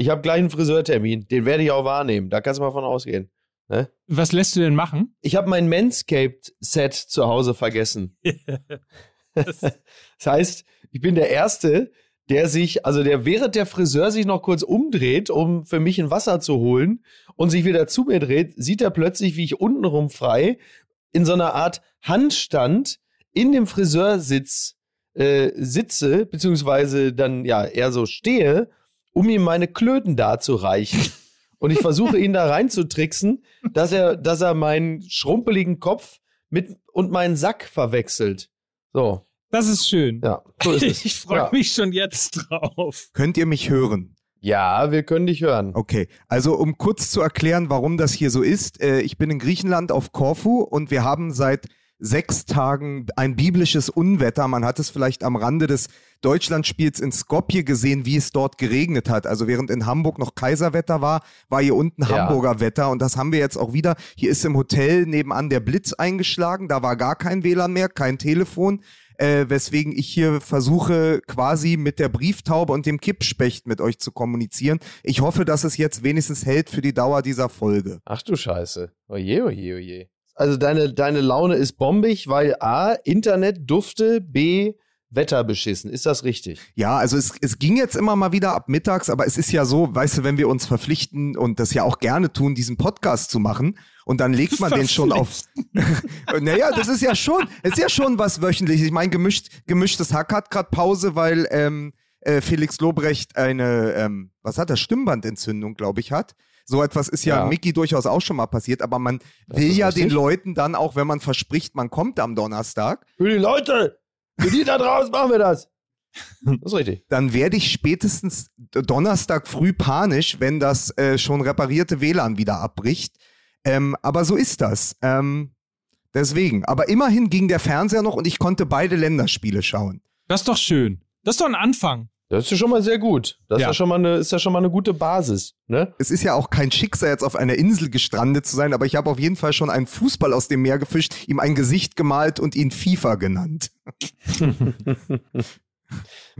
Ich habe gleich einen Friseurtermin. Den werde ich auch wahrnehmen. Da kannst du mal von ausgehen. Ne? Was lässt du denn machen? Ich habe mein Manscaped-Set zu Hause vergessen. das heißt, ich bin der Erste, der sich, also der während der Friseur sich noch kurz umdreht, um für mich ein Wasser zu holen und sich wieder zu mir dreht, sieht er plötzlich, wie ich untenrum frei in so einer Art Handstand in dem Friseursitz äh, sitze, beziehungsweise dann ja eher so stehe, um ihm meine Klöten darzureichen. Und ich versuche ihn da reinzutricksen, dass er, dass er meinen schrumpeligen Kopf mit und meinen Sack verwechselt. So. Das ist schön. Ja, so ist es. Ich freue ja. mich schon jetzt drauf. Könnt ihr mich hören? Ja, wir können dich hören. Okay, also um kurz zu erklären, warum das hier so ist. Äh, ich bin in Griechenland auf Korfu und wir haben seit sechs Tagen ein biblisches Unwetter. Man hat es vielleicht am Rande des Deutschlandspiels in Skopje gesehen, wie es dort geregnet hat. Also während in Hamburg noch Kaiserwetter war, war hier unten ja. Hamburger Wetter und das haben wir jetzt auch wieder. Hier ist im Hotel nebenan der Blitz eingeschlagen, da war gar kein WLAN mehr, kein Telefon äh, weswegen ich hier versuche, quasi mit der Brieftaube und dem Kippspecht mit euch zu kommunizieren. Ich hoffe, dass es jetzt wenigstens hält für die Dauer dieser Folge. Ach du Scheiße. Oje, oje, oje. Also deine, deine Laune ist bombig, weil A, Internet dufte, B, Wetter beschissen. Ist das richtig? Ja, also es, es ging jetzt immer mal wieder ab mittags, aber es ist ja so, weißt du, wenn wir uns verpflichten und das ja auch gerne tun, diesen Podcast zu machen und dann legt man den schon auf. naja, das ist ja schon, ist ja schon was wöchentlich. Ich meine, gemischt, gemischtes Hack hat gerade Pause, weil ähm, äh, Felix Lobrecht eine, ähm, was hat er, Stimmbandentzündung, glaube ich, hat. So etwas ist ja, ja Mickey durchaus auch schon mal passiert, aber man das will ja richtig. den Leuten dann auch, wenn man verspricht, man kommt am Donnerstag. Für die Leute, für die da draußen machen wir das. Das ist richtig. Dann werde ich spätestens Donnerstag früh panisch, wenn das äh, schon reparierte WLAN wieder abbricht. Ähm, aber so ist das. Ähm, deswegen. Aber immerhin ging der Fernseher noch und ich konnte beide Länderspiele schauen. Das ist doch schön. Das ist doch ein Anfang. Das ist ja schon mal sehr gut. Das ja. ist, ja schon mal eine, ist ja schon mal eine gute Basis. Ne? Es ist ja auch kein Schicksal, jetzt auf einer Insel gestrandet zu sein, aber ich habe auf jeden Fall schon einen Fußball aus dem Meer gefischt, ihm ein Gesicht gemalt und ihn FIFA genannt.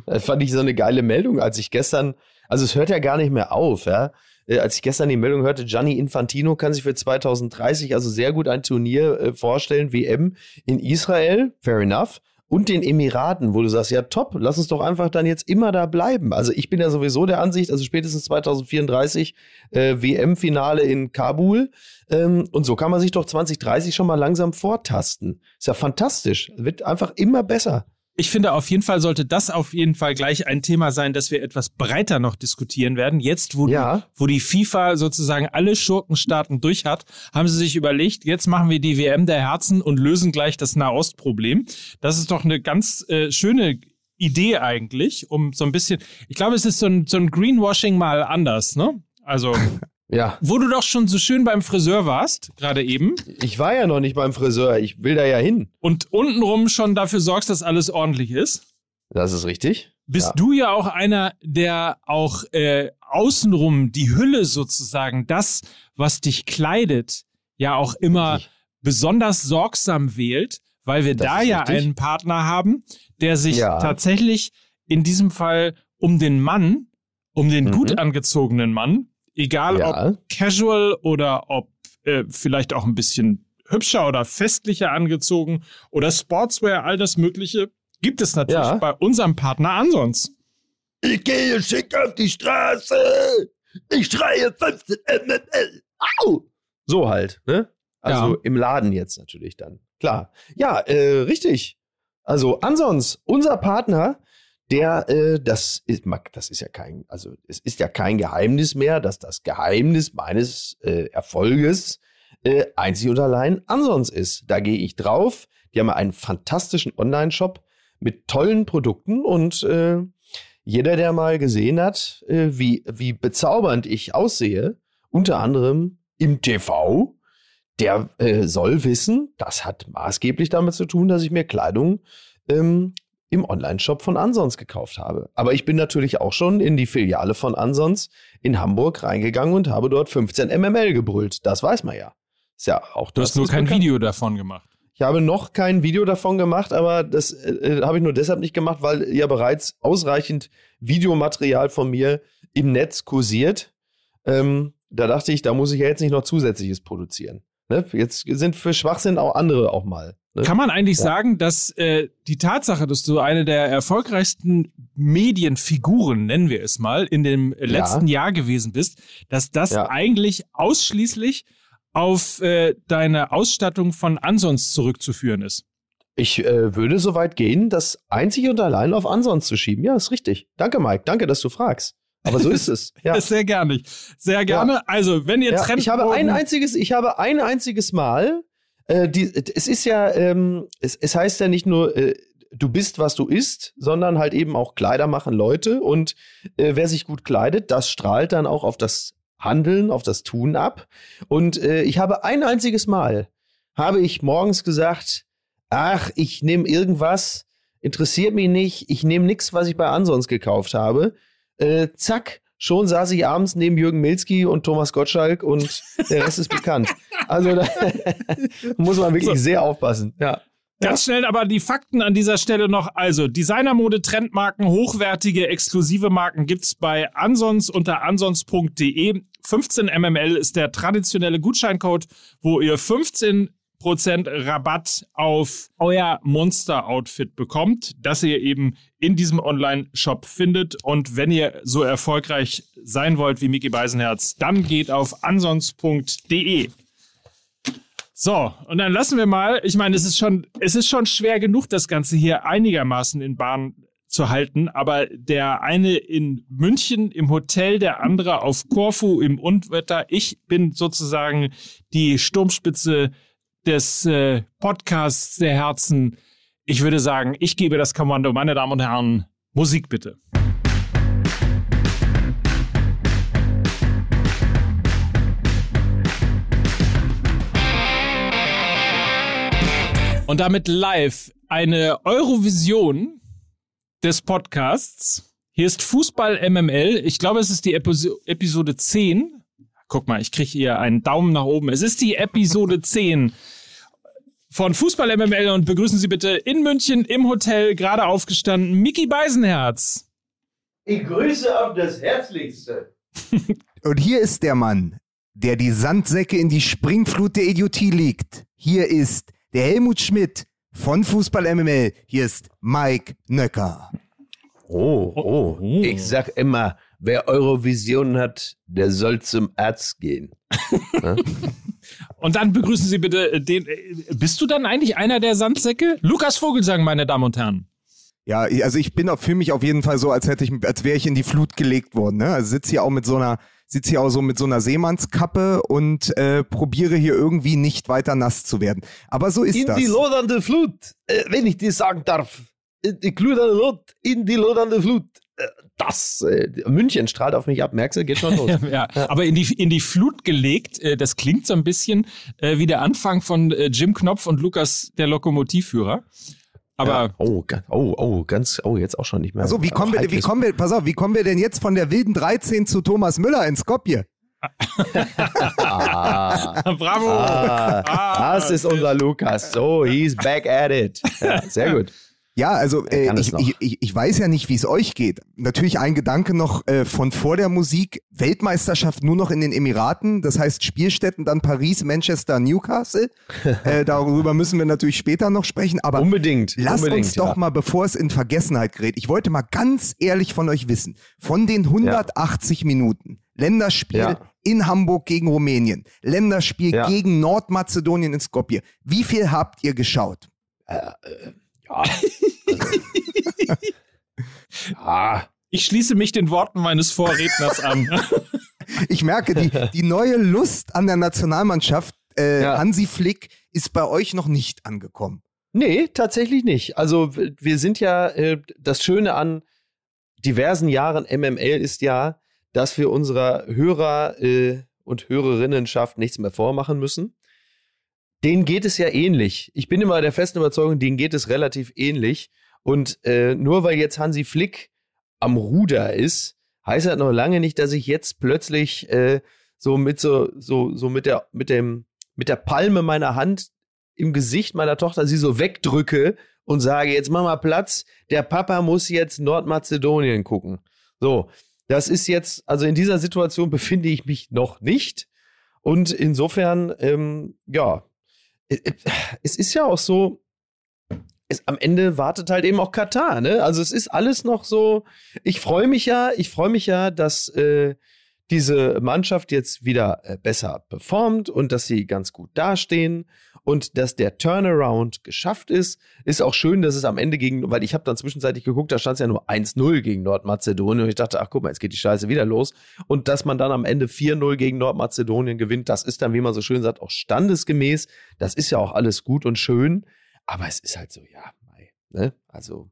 das fand ich so eine geile Meldung, als ich gestern, also es hört ja gar nicht mehr auf, ja. Äh, als ich gestern die Meldung hörte, Gianni Infantino kann sich für 2030 also sehr gut ein Turnier äh, vorstellen, WM in Israel, fair enough und den Emiraten, wo du sagst, ja top, lass uns doch einfach dann jetzt immer da bleiben. Also ich bin ja sowieso der Ansicht, also spätestens 2034 äh, WM-Finale in Kabul ähm, und so kann man sich doch 2030 schon mal langsam vortasten. Ist ja fantastisch, wird einfach immer besser ich finde, auf jeden Fall sollte das auf jeden Fall gleich ein Thema sein, das wir etwas breiter noch diskutieren werden. Jetzt, wo, ja. die, wo die FIFA sozusagen alle Schurkenstaaten durch hat, haben sie sich überlegt, jetzt machen wir die WM der Herzen und lösen gleich das Nahostproblem. Das ist doch eine ganz äh, schöne Idee eigentlich, um so ein bisschen, ich glaube, es ist so ein, so ein Greenwashing mal anders, ne? Also Ja. Wo du doch schon so schön beim Friseur warst, gerade eben. Ich war ja noch nicht beim Friseur, ich will da ja hin. Und untenrum schon dafür sorgst, dass alles ordentlich ist. Das ist richtig. Bist ja. du ja auch einer, der auch äh, außenrum die Hülle sozusagen, das, was dich kleidet, ja auch immer richtig. besonders sorgsam wählt, weil wir das da ja richtig. einen Partner haben, der sich ja. tatsächlich in diesem Fall um den Mann, um den mhm. gut angezogenen Mann Egal ja. ob casual oder ob äh, vielleicht auch ein bisschen hübscher oder festlicher angezogen oder Sportswear, all das Mögliche, gibt es natürlich ja. bei unserem Partner Ansons. Ich gehe schick auf die Straße. Ich schreie 15 MML. Au! So halt, ne? Also ja. im Laden jetzt natürlich dann. Klar. Ja, äh, richtig. Also Ansons, unser Partner, der, äh, das ist, das ist ja kein, also es ist ja kein Geheimnis mehr, dass das Geheimnis meines äh, Erfolges äh, einzig und allein Ansons ist. Da gehe ich drauf. Die haben einen fantastischen Online-Shop mit tollen Produkten und äh, jeder, der mal gesehen hat, äh, wie, wie bezaubernd ich aussehe, unter anderem im TV, der äh, soll wissen, das hat maßgeblich damit zu tun, dass ich mir Kleidung ähm, im Online-Shop von Ansons gekauft habe. Aber ich bin natürlich auch schon in die Filiale von Ansons in Hamburg reingegangen und habe dort 15 MML gebrüllt. Das weiß man ja. Ist ja auch Du hast nur kein bekannt. Video davon gemacht. Ich habe noch kein Video davon gemacht, aber das äh, äh, habe ich nur deshalb nicht gemacht, weil ja bereits ausreichend Videomaterial von mir im Netz kursiert. Ähm, da dachte ich, da muss ich ja jetzt nicht noch zusätzliches produzieren. Ne? Jetzt sind für Schwachsinn auch andere auch mal. Ne? Kann man eigentlich ja. sagen, dass äh, die Tatsache, dass du eine der erfolgreichsten Medienfiguren, nennen wir es mal, in dem letzten ja. Jahr gewesen bist, dass das ja. eigentlich ausschließlich auf äh, deine Ausstattung von Ansons zurückzuführen ist? Ich äh, würde so weit gehen, das einzig und allein auf Ansons zu schieben. Ja, ist richtig. Danke, Mike. Danke, dass du fragst. Aber so ist es. Ja. Sehr gerne. Sehr gerne. Ja. Also, wenn ihr ja, Ich habe ein einziges, ich habe ein einziges Mal, äh, die, es ist ja, ähm, es, es heißt ja nicht nur, äh, du bist, was du isst, sondern halt eben auch Kleider machen Leute. Und äh, wer sich gut kleidet, das strahlt dann auch auf das Handeln, auf das Tun ab. Und äh, ich habe ein einziges Mal, habe ich morgens gesagt, ach, ich nehme irgendwas, interessiert mich nicht, ich nehme nichts, was ich bei Ansons gekauft habe. Äh, zack, schon saß ich abends neben Jürgen Milski und Thomas Gottschalk und der Rest ist bekannt. Also da muss man wirklich so. sehr aufpassen. Ja. Ganz schnell aber die Fakten an dieser Stelle noch. Also Designermode, Trendmarken, hochwertige, exklusive Marken gibt's bei Ansons unter ansons.de. 15 MML ist der traditionelle Gutscheincode, wo ihr 15 Rabatt auf euer Monster-Outfit bekommt, das ihr eben in diesem Online-Shop findet. Und wenn ihr so erfolgreich sein wollt wie Mickey Beisenherz, dann geht auf ansons.de. So, und dann lassen wir mal, ich meine, es ist schon, es ist schon schwer genug, das Ganze hier einigermaßen in Bahn zu halten, aber der eine in München im Hotel, der andere auf Korfu im Unwetter. Ich bin sozusagen die Sturmspitze des äh, Podcasts der Herzen. Ich würde sagen, ich gebe das Kommando, meine Damen und Herren, Musik bitte. Und damit live eine Eurovision des Podcasts. Hier ist Fußball MML. Ich glaube, es ist die Epi Episode 10. Guck mal, ich kriege hier einen Daumen nach oben. Es ist die Episode 10 von Fußball MML und begrüßen Sie bitte in München im Hotel gerade aufgestanden Miki Beisenherz. Ich grüße auf das Herzlichste. und hier ist der Mann, der die Sandsäcke in die Springflut der Idiotie legt. Hier ist der Helmut Schmidt von Fußball MML. Hier ist Mike Nöcker. Oh, oh, oh. Ich sag immer, wer Eurovision hat, der soll zum Arzt gehen. und dann begrüßen Sie bitte den. Äh, bist du dann eigentlich einer der Sandsäcke? Lukas Vogelsang, meine Damen und Herren. Ja, also ich bin fühle mich auf jeden Fall so, als hätte ich, als wäre ich in die Flut gelegt worden. Ne? Also sitze hier auch mit so einer sitze hier auch so mit so einer Seemannskappe und äh, probiere hier irgendwie nicht weiter nass zu werden. Aber so ist in das. In die lodernde Flut, äh, wenn ich dir sagen darf. In die glühende Lot, in die lodernde Flut. Das, äh, München strahlt auf mich ab, merkst du, geht schon los. ja, aber in die, in die Flut gelegt, äh, das klingt so ein bisschen äh, wie der Anfang von äh, Jim Knopf und Lukas, der Lokomotivführer. Aber ja. oh, oh, oh, ganz, oh, jetzt auch schon nicht mehr. Also wie kommen wir, wie kommen wir, pass auf, wie kommen wir denn jetzt von der wilden 13 zu Thomas Müller in Skopje? ah, Bravo! Ah, ah, das ist unser Lukas. So, he's back at it. Ja, sehr gut. Ja, also äh, ich, ich, ich, ich, weiß ja nicht, wie es euch geht. Natürlich ein Gedanke noch äh, von vor der Musik. Weltmeisterschaft nur noch in den Emiraten. Das heißt Spielstätten dann Paris, Manchester, Newcastle. äh, darüber müssen wir natürlich später noch sprechen. Aber unbedingt. Lasst unbedingt, uns doch ja. mal, bevor es in Vergessenheit gerät, ich wollte mal ganz ehrlich von euch wissen. Von den 180 ja. Minuten Länderspiel ja. in Hamburg gegen Rumänien, Länderspiel gegen Nordmazedonien in Skopje. Wie viel habt ihr geschaut? Äh, äh ja. ja. Ich schließe mich den Worten meines Vorredners an. ich merke, die, die neue Lust an der Nationalmannschaft, äh, ja. Hansi Flick, ist bei euch noch nicht angekommen. Nee, tatsächlich nicht. Also wir sind ja, äh, das Schöne an diversen Jahren MML ist ja, dass wir unserer Hörer äh, und Hörerinnenschaft nichts mehr vormachen müssen denen geht es ja ähnlich. Ich bin immer der festen Überzeugung, denen geht es relativ ähnlich. Und äh, nur weil jetzt Hansi Flick am Ruder ist, heißt das noch lange nicht, dass ich jetzt plötzlich äh, so mit so so so mit der mit dem mit der Palme meiner Hand im Gesicht meiner Tochter sie so wegdrücke und sage jetzt mach mal Platz, der Papa muss jetzt Nordmazedonien gucken. So, Das ist jetzt, also in dieser Situation befinde ich mich noch nicht. Und insofern, ähm, ja, es ist ja auch so, es, am Ende wartet halt eben auch Katar, ne? Also es ist alles noch so, ich freue mich ja, ich freue mich ja, dass äh, diese Mannschaft jetzt wieder äh, besser performt und dass sie ganz gut dastehen und dass der Turnaround geschafft ist. Ist auch schön, dass es am Ende gegen, weil ich habe dann zwischenzeitlich geguckt, da stand es ja nur 1-0 gegen Nordmazedonien und ich dachte, ach guck mal, jetzt geht die Scheiße wieder los. Und dass man dann am Ende 4-0 gegen Nordmazedonien gewinnt, das ist dann, wie man so schön sagt, auch standesgemäß. Das ist ja auch alles gut und schön. Aber es ist halt so, ja, ne? Also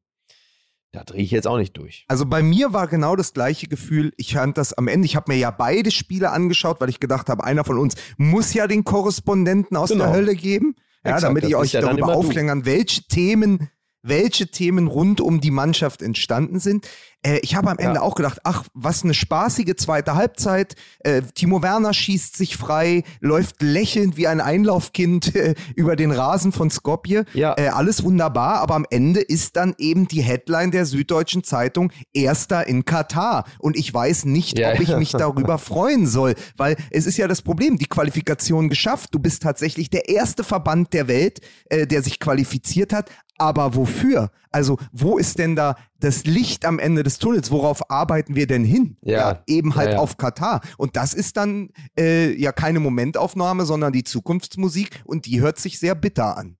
da drehe ich jetzt auch nicht durch. Also bei mir war genau das gleiche Gefühl. Ich fand das am Ende, ich habe mir ja beide Spiele angeschaut, weil ich gedacht habe, einer von uns muss ja den Korrespondenten aus genau. der Hölle geben. Ja, Exakt, damit ich euch ja darüber aufklären welche Themen welche Themen rund um die Mannschaft entstanden sind. Äh, ich habe am Ende ja. auch gedacht, ach, was eine spaßige zweite Halbzeit. Äh, Timo Werner schießt sich frei, läuft lächelnd wie ein Einlaufkind äh, über den Rasen von Skopje. Ja. Äh, alles wunderbar, aber am Ende ist dann eben die Headline der Süddeutschen Zeitung Erster in Katar. Und ich weiß nicht, ja, ob ich mich darüber freuen soll, weil es ist ja das Problem, die Qualifikation geschafft. Du bist tatsächlich der erste Verband der Welt, äh, der sich qualifiziert hat. Aber wofür? Also, wo ist denn da das Licht am Ende des Tunnels? Worauf arbeiten wir denn hin? Ja, ja eben halt ja, ja. auf Katar. Und das ist dann äh, ja keine Momentaufnahme, sondern die Zukunftsmusik und die hört sich sehr bitter an.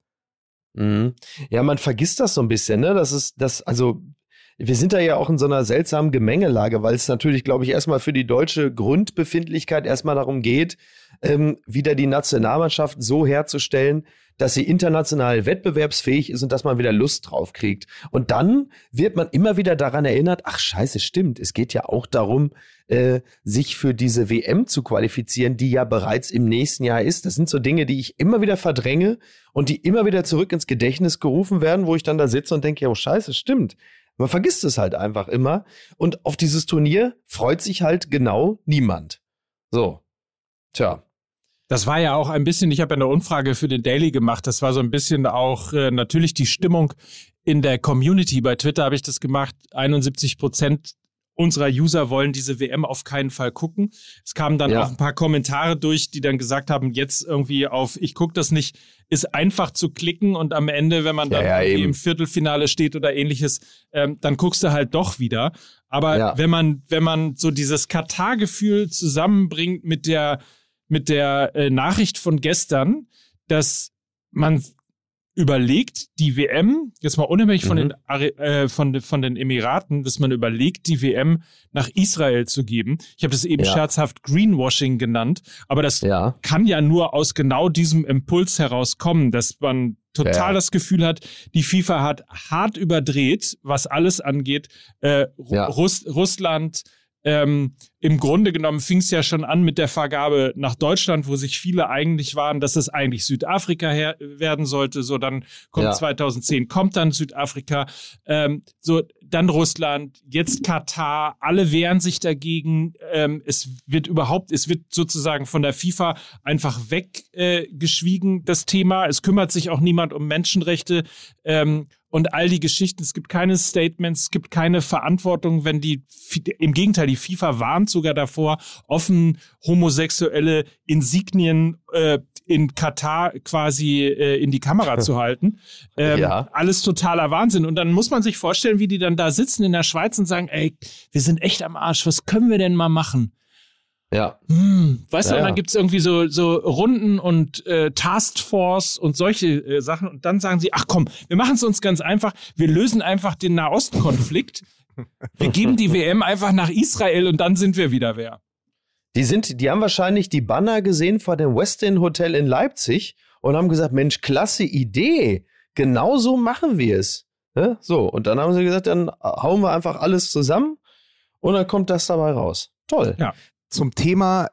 Mhm. Ja, man vergisst das so ein bisschen, ne? Das ist das, also wir sind da ja auch in so einer seltsamen Gemengelage, weil es natürlich, glaube ich, erstmal für die deutsche Grundbefindlichkeit erstmal darum geht, ähm, wieder die Nationalmannschaft so herzustellen, dass sie international wettbewerbsfähig ist und dass man wieder Lust drauf kriegt. Und dann wird man immer wieder daran erinnert, ach scheiße, stimmt, es geht ja auch darum, äh, sich für diese WM zu qualifizieren, die ja bereits im nächsten Jahr ist. Das sind so Dinge, die ich immer wieder verdränge und die immer wieder zurück ins Gedächtnis gerufen werden, wo ich dann da sitze und denke, ja, oh scheiße, stimmt. Man vergisst es halt einfach immer. Und auf dieses Turnier freut sich halt genau niemand. So. Tja. Das war ja auch ein bisschen, ich habe ja eine Umfrage für den Daily gemacht, das war so ein bisschen auch äh, natürlich die Stimmung in der Community. Bei Twitter habe ich das gemacht, 71 Prozent unserer User wollen diese WM auf keinen Fall gucken. Es kamen dann ja. auch ein paar Kommentare durch, die dann gesagt haben, jetzt irgendwie auf ich gucke das nicht, ist einfach zu klicken und am Ende, wenn man dann ja, ja, im Viertelfinale steht oder ähnliches, ähm, dann guckst du halt doch wieder. Aber wenn man, wenn man so dieses Katar-Gefühl zusammenbringt mit der mit der äh, Nachricht von gestern, dass man überlegt, die WM, jetzt mal unabhängig mhm. von, den, äh, von, von den Emiraten, dass man überlegt, die WM nach Israel zu geben. Ich habe das eben ja. scherzhaft Greenwashing genannt, aber das ja. kann ja nur aus genau diesem Impuls herauskommen, dass man total ja. das Gefühl hat, die FIFA hat hart überdreht, was alles angeht. Äh, Russ Russland, ähm, im Grunde genommen fing es ja schon an mit der Vergabe nach Deutschland, wo sich viele eigentlich waren, dass es eigentlich Südafrika her werden sollte. So, dann kommt ja. 2010, kommt dann Südafrika, ähm, so dann Russland, jetzt Katar. Alle wehren sich dagegen. Ähm, es wird überhaupt, es wird sozusagen von der FIFA einfach weggeschwiegen, äh, das Thema. Es kümmert sich auch niemand um Menschenrechte. Ähm, und all die Geschichten. Es gibt keine Statements, es gibt keine Verantwortung, wenn die, im Gegenteil, die FIFA warnt sogar davor, offen homosexuelle Insignien äh, in Katar quasi äh, in die Kamera zu halten. Ähm, ja. Alles totaler Wahnsinn. Und dann muss man sich vorstellen, wie die dann da sitzen in der Schweiz und sagen, ey, wir sind echt am Arsch, was können wir denn mal machen? Ja. Hm, weißt ja, du, und dann gibt's irgendwie so, so Runden und äh, Taskforce und solche äh, Sachen. Und dann sagen sie, ach komm, wir machen es uns ganz einfach. Wir lösen einfach den Nahostkonflikt. Wir geben die WM einfach nach Israel und dann sind wir wieder wer. Die sind, die haben wahrscheinlich die Banner gesehen vor dem Westin Hotel in Leipzig und haben gesagt, Mensch, klasse Idee. Genau so machen wir es. Ja, so, und dann haben sie gesagt, dann hauen wir einfach alles zusammen und dann kommt das dabei raus. Toll. Ja zum Thema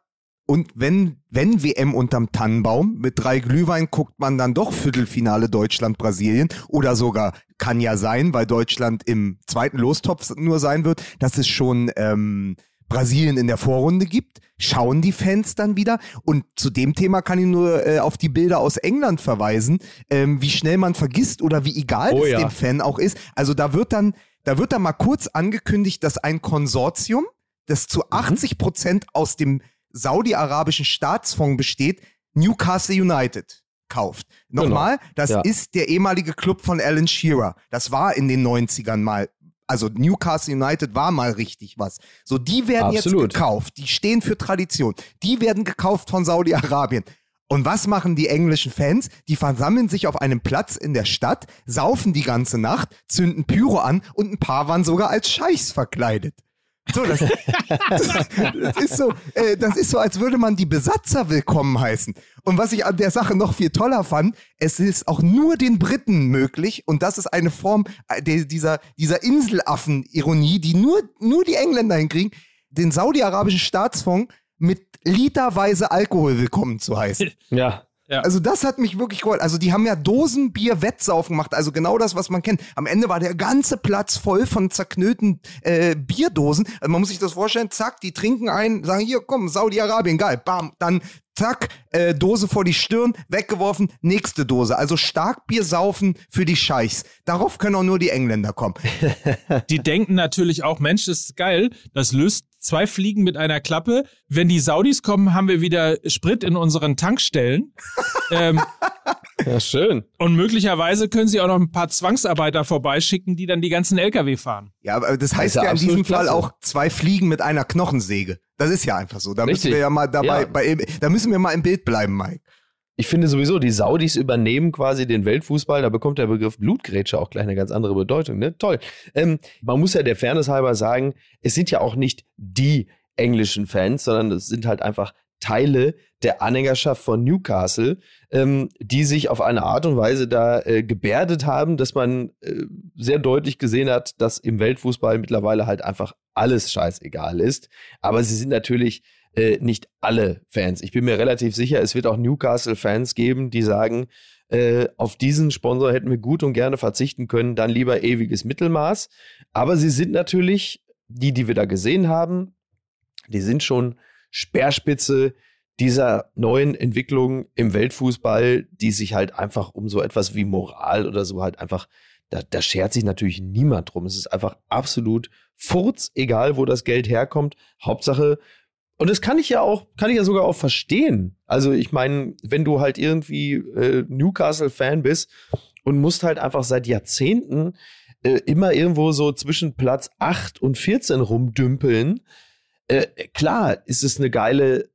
und wenn, wenn WM unterm Tannenbaum mit drei Glühwein guckt man dann doch Viertelfinale Deutschland-Brasilien oder sogar kann ja sein, weil Deutschland im zweiten Lostopf nur sein wird, dass es schon ähm, Brasilien in der Vorrunde gibt. Schauen die Fans dann wieder? Und zu dem Thema kann ich nur äh, auf die Bilder aus England verweisen, ähm, wie schnell man vergisst oder wie egal oh, es ja. dem Fan auch ist. Also da wird dann, da wird dann mal kurz angekündigt, dass ein Konsortium das zu 80 mhm. Prozent aus dem saudi-arabischen Staatsfonds besteht, Newcastle United kauft. Nochmal, genau. das ja. ist der ehemalige Club von Alan Shearer. Das war in den 90ern mal. Also Newcastle United war mal richtig was. So, die werden Absolut. jetzt gekauft. Die stehen für Tradition. Die werden gekauft von Saudi-Arabien. Und was machen die englischen Fans? Die versammeln sich auf einem Platz in der Stadt, saufen die ganze Nacht, zünden Pyro an und ein paar waren sogar als Scheichs verkleidet. So, das, das, ist so, äh, das ist so, als würde man die Besatzer willkommen heißen. Und was ich an der Sache noch viel toller fand, es ist auch nur den Briten möglich, und das ist eine Form äh, dieser, dieser Inselaffen-Ironie, die nur, nur die Engländer hinkriegen, den saudi-arabischen Staatsfonds mit literweise Alkohol willkommen zu heißen. Ja. Ja. Also das hat mich wirklich geholt. Also die haben ja Dosenbier Wettsaufen gemacht, also genau das, was man kennt. Am Ende war der ganze Platz voll von zerknüllten äh, Bierdosen. Also man muss sich das vorstellen, zack, die trinken ein, sagen hier, komm, Saudi-Arabien, geil, bam, dann zack, äh, Dose vor die Stirn, weggeworfen, nächste Dose. Also Starkbier saufen für die Scheichs. Darauf können auch nur die Engländer kommen. Die denken natürlich auch, Mensch, das ist geil, das löst zwei Fliegen mit einer Klappe. Wenn die Saudis kommen, haben wir wieder Sprit in unseren Tankstellen. ähm, ja, schön. Und möglicherweise können sie auch noch ein paar Zwangsarbeiter vorbeischicken, die dann die ganzen LKW fahren. Ja, aber das heißt das ja, ja in diesem klasse. Fall auch zwei Fliegen mit einer Knochensäge. Das ist ja einfach so. Da Richtig. müssen wir ja mal dabei, ja. Bei, da müssen wir mal im Bild bleiben, Mike. Ich finde sowieso, die Saudis übernehmen quasi den Weltfußball. Da bekommt der Begriff Blutgrätsche auch gleich eine ganz andere Bedeutung. Ne? Toll. Ähm, man muss ja der Fairness halber sagen, es sind ja auch nicht die englischen Fans, sondern es sind halt einfach Teile der Anhängerschaft von Newcastle, ähm, die sich auf eine Art und Weise da äh, gebärdet haben, dass man äh, sehr deutlich gesehen hat, dass im Weltfußball mittlerweile halt einfach alles scheißegal ist. Aber sie sind natürlich äh, nicht alle Fans. Ich bin mir relativ sicher, es wird auch Newcastle-Fans geben, die sagen, äh, auf diesen Sponsor hätten wir gut und gerne verzichten können, dann lieber ewiges Mittelmaß. Aber sie sind natürlich, die, die wir da gesehen haben, die sind schon Speerspitze dieser neuen Entwicklung im Weltfußball, die sich halt einfach um so etwas wie Moral oder so halt einfach, da, da schert sich natürlich niemand drum. Es ist einfach absolut furz, egal wo das Geld herkommt. Hauptsache, und das kann ich ja auch, kann ich ja sogar auch verstehen. Also ich meine, wenn du halt irgendwie äh, Newcastle-Fan bist und musst halt einfach seit Jahrzehnten äh, immer irgendwo so zwischen Platz 8 und 14 rumdümpeln, äh, klar ist es eine geile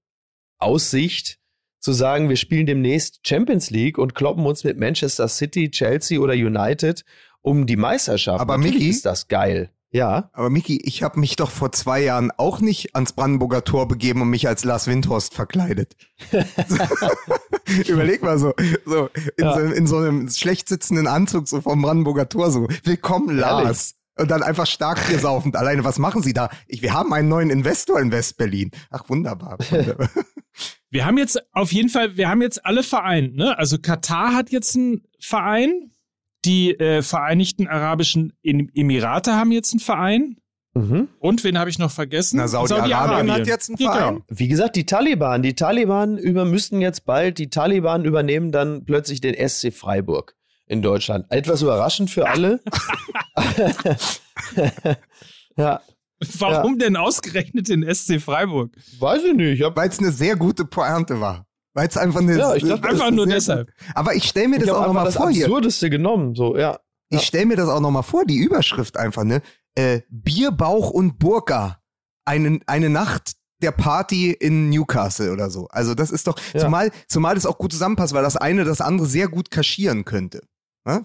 Aussicht zu sagen, wir spielen demnächst Champions League und kloppen uns mit Manchester City, Chelsea oder United um die Meisterschaft. Aber Natürlich Mickey, ist das geil. Ja. Aber Miki, ich habe mich doch vor zwei Jahren auch nicht ans Brandenburger Tor begeben und mich als Lars Windhorst verkleidet. Überleg mal so, so, in, ja. so, in so einem schlecht sitzenden Anzug so vom Brandenburger Tor so. Willkommen, Lars. Ehrlich? Und dann einfach stark hier saufend. Alleine, was machen Sie da? Ich, wir haben einen neuen Investor in West-Berlin. Ach, wunderbar. wunderbar. Wir haben jetzt auf jeden Fall, wir haben jetzt alle vereint, ne? Also Katar hat jetzt einen Verein, die äh, Vereinigten Arabischen Emirate haben jetzt einen Verein. Mhm. Und wen habe ich noch vergessen? Na, Saudi-Arabien Saudi hat jetzt einen Verein. Genau. Wie gesagt, die Taliban. Die Taliban über, müssten jetzt bald, die Taliban übernehmen dann plötzlich den SC Freiburg in Deutschland. Etwas überraschend für alle. ja. Warum ja. denn ausgerechnet den SC Freiburg? Weiß ich nicht. Weil es eine sehr gute Pointe war. Weil es einfach eine. Ja, ich dachte, einfach nur deshalb. Aber ich stelle mir das auch nochmal vor hier. Absurdeste genommen, so, ja. Ich stelle mir das auch nochmal vor, die Überschrift einfach, ne? Äh, Bierbauch und Burka. Eine, eine Nacht der Party in Newcastle oder so. Also das ist doch, ja. zumal, zumal das auch gut zusammenpasst, weil das eine das andere sehr gut kaschieren könnte. Ne?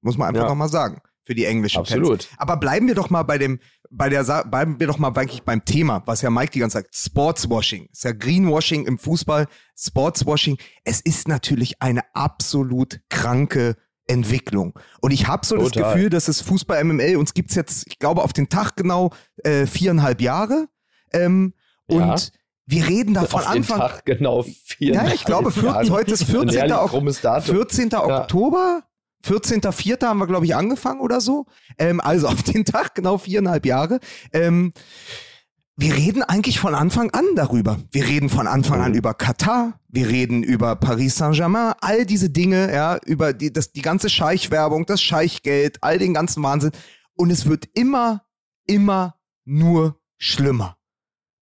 Muss man einfach ja. nochmal sagen für die englischen Absolut. Fans. Aber bleiben wir doch mal bei dem, bei der, bleiben wir doch mal eigentlich beim Thema, was ja Mike die ganze Zeit sagt, Sportswashing. ist ja Greenwashing im Fußball, Sportswashing. Es ist natürlich eine absolut kranke Entwicklung. Und ich habe so Total. das Gefühl, dass es Fußball MML uns gibt's jetzt, ich glaube, auf den Tag genau äh, viereinhalb Jahre. Ähm, ja. Und wir reden da von Anfang. Tag genau vier. Ja, ich glaube, 14, heute ist 14. 14. Oktober. 14.04. haben wir, glaube ich, angefangen oder so. Ähm, also auf den Tag, genau viereinhalb Jahre. Ähm, wir reden eigentlich von Anfang an darüber. Wir reden von Anfang an mhm. über Katar, wir reden über Paris Saint-Germain, all diese Dinge, ja, über die, das, die ganze Scheichwerbung, das Scheichgeld, all den ganzen Wahnsinn. Und es wird immer, immer nur schlimmer.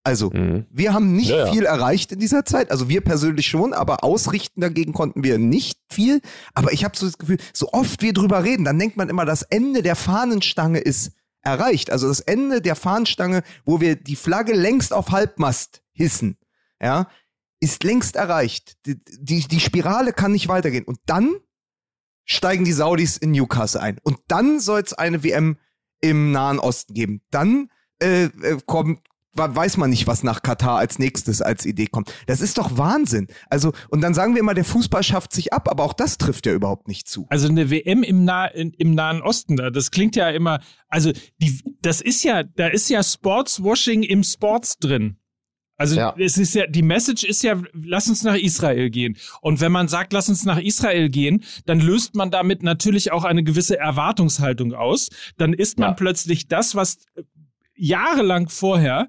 Also, mhm. wir haben nicht ja, ja. viel erreicht in dieser Zeit. Also, wir persönlich schon, aber ausrichten dagegen konnten wir nicht viel. Aber ich habe so das Gefühl, so oft wir drüber reden, dann denkt man immer, das Ende der Fahnenstange ist erreicht. Also, das Ende der Fahnenstange, wo wir die Flagge längst auf Halbmast hissen, ja, ist längst erreicht. Die, die, die Spirale kann nicht weitergehen. Und dann steigen die Saudis in Newcastle ein. Und dann soll es eine WM im Nahen Osten geben. Dann äh, äh kommt, weiß man nicht, was nach Katar als nächstes als Idee kommt. Das ist doch Wahnsinn. Also, und dann sagen wir immer, der Fußball schafft sich ab, aber auch das trifft ja überhaupt nicht zu. Also eine WM im, nah in, im Nahen Osten, das klingt ja immer, also die, das ist ja, da ist ja Sportswashing im Sports drin. Also ja. es ist ja, die Message ist ja, lass uns nach Israel gehen. Und wenn man sagt, lass uns nach Israel gehen, dann löst man damit natürlich auch eine gewisse Erwartungshaltung aus. Dann ist man ja. plötzlich das, was jahrelang vorher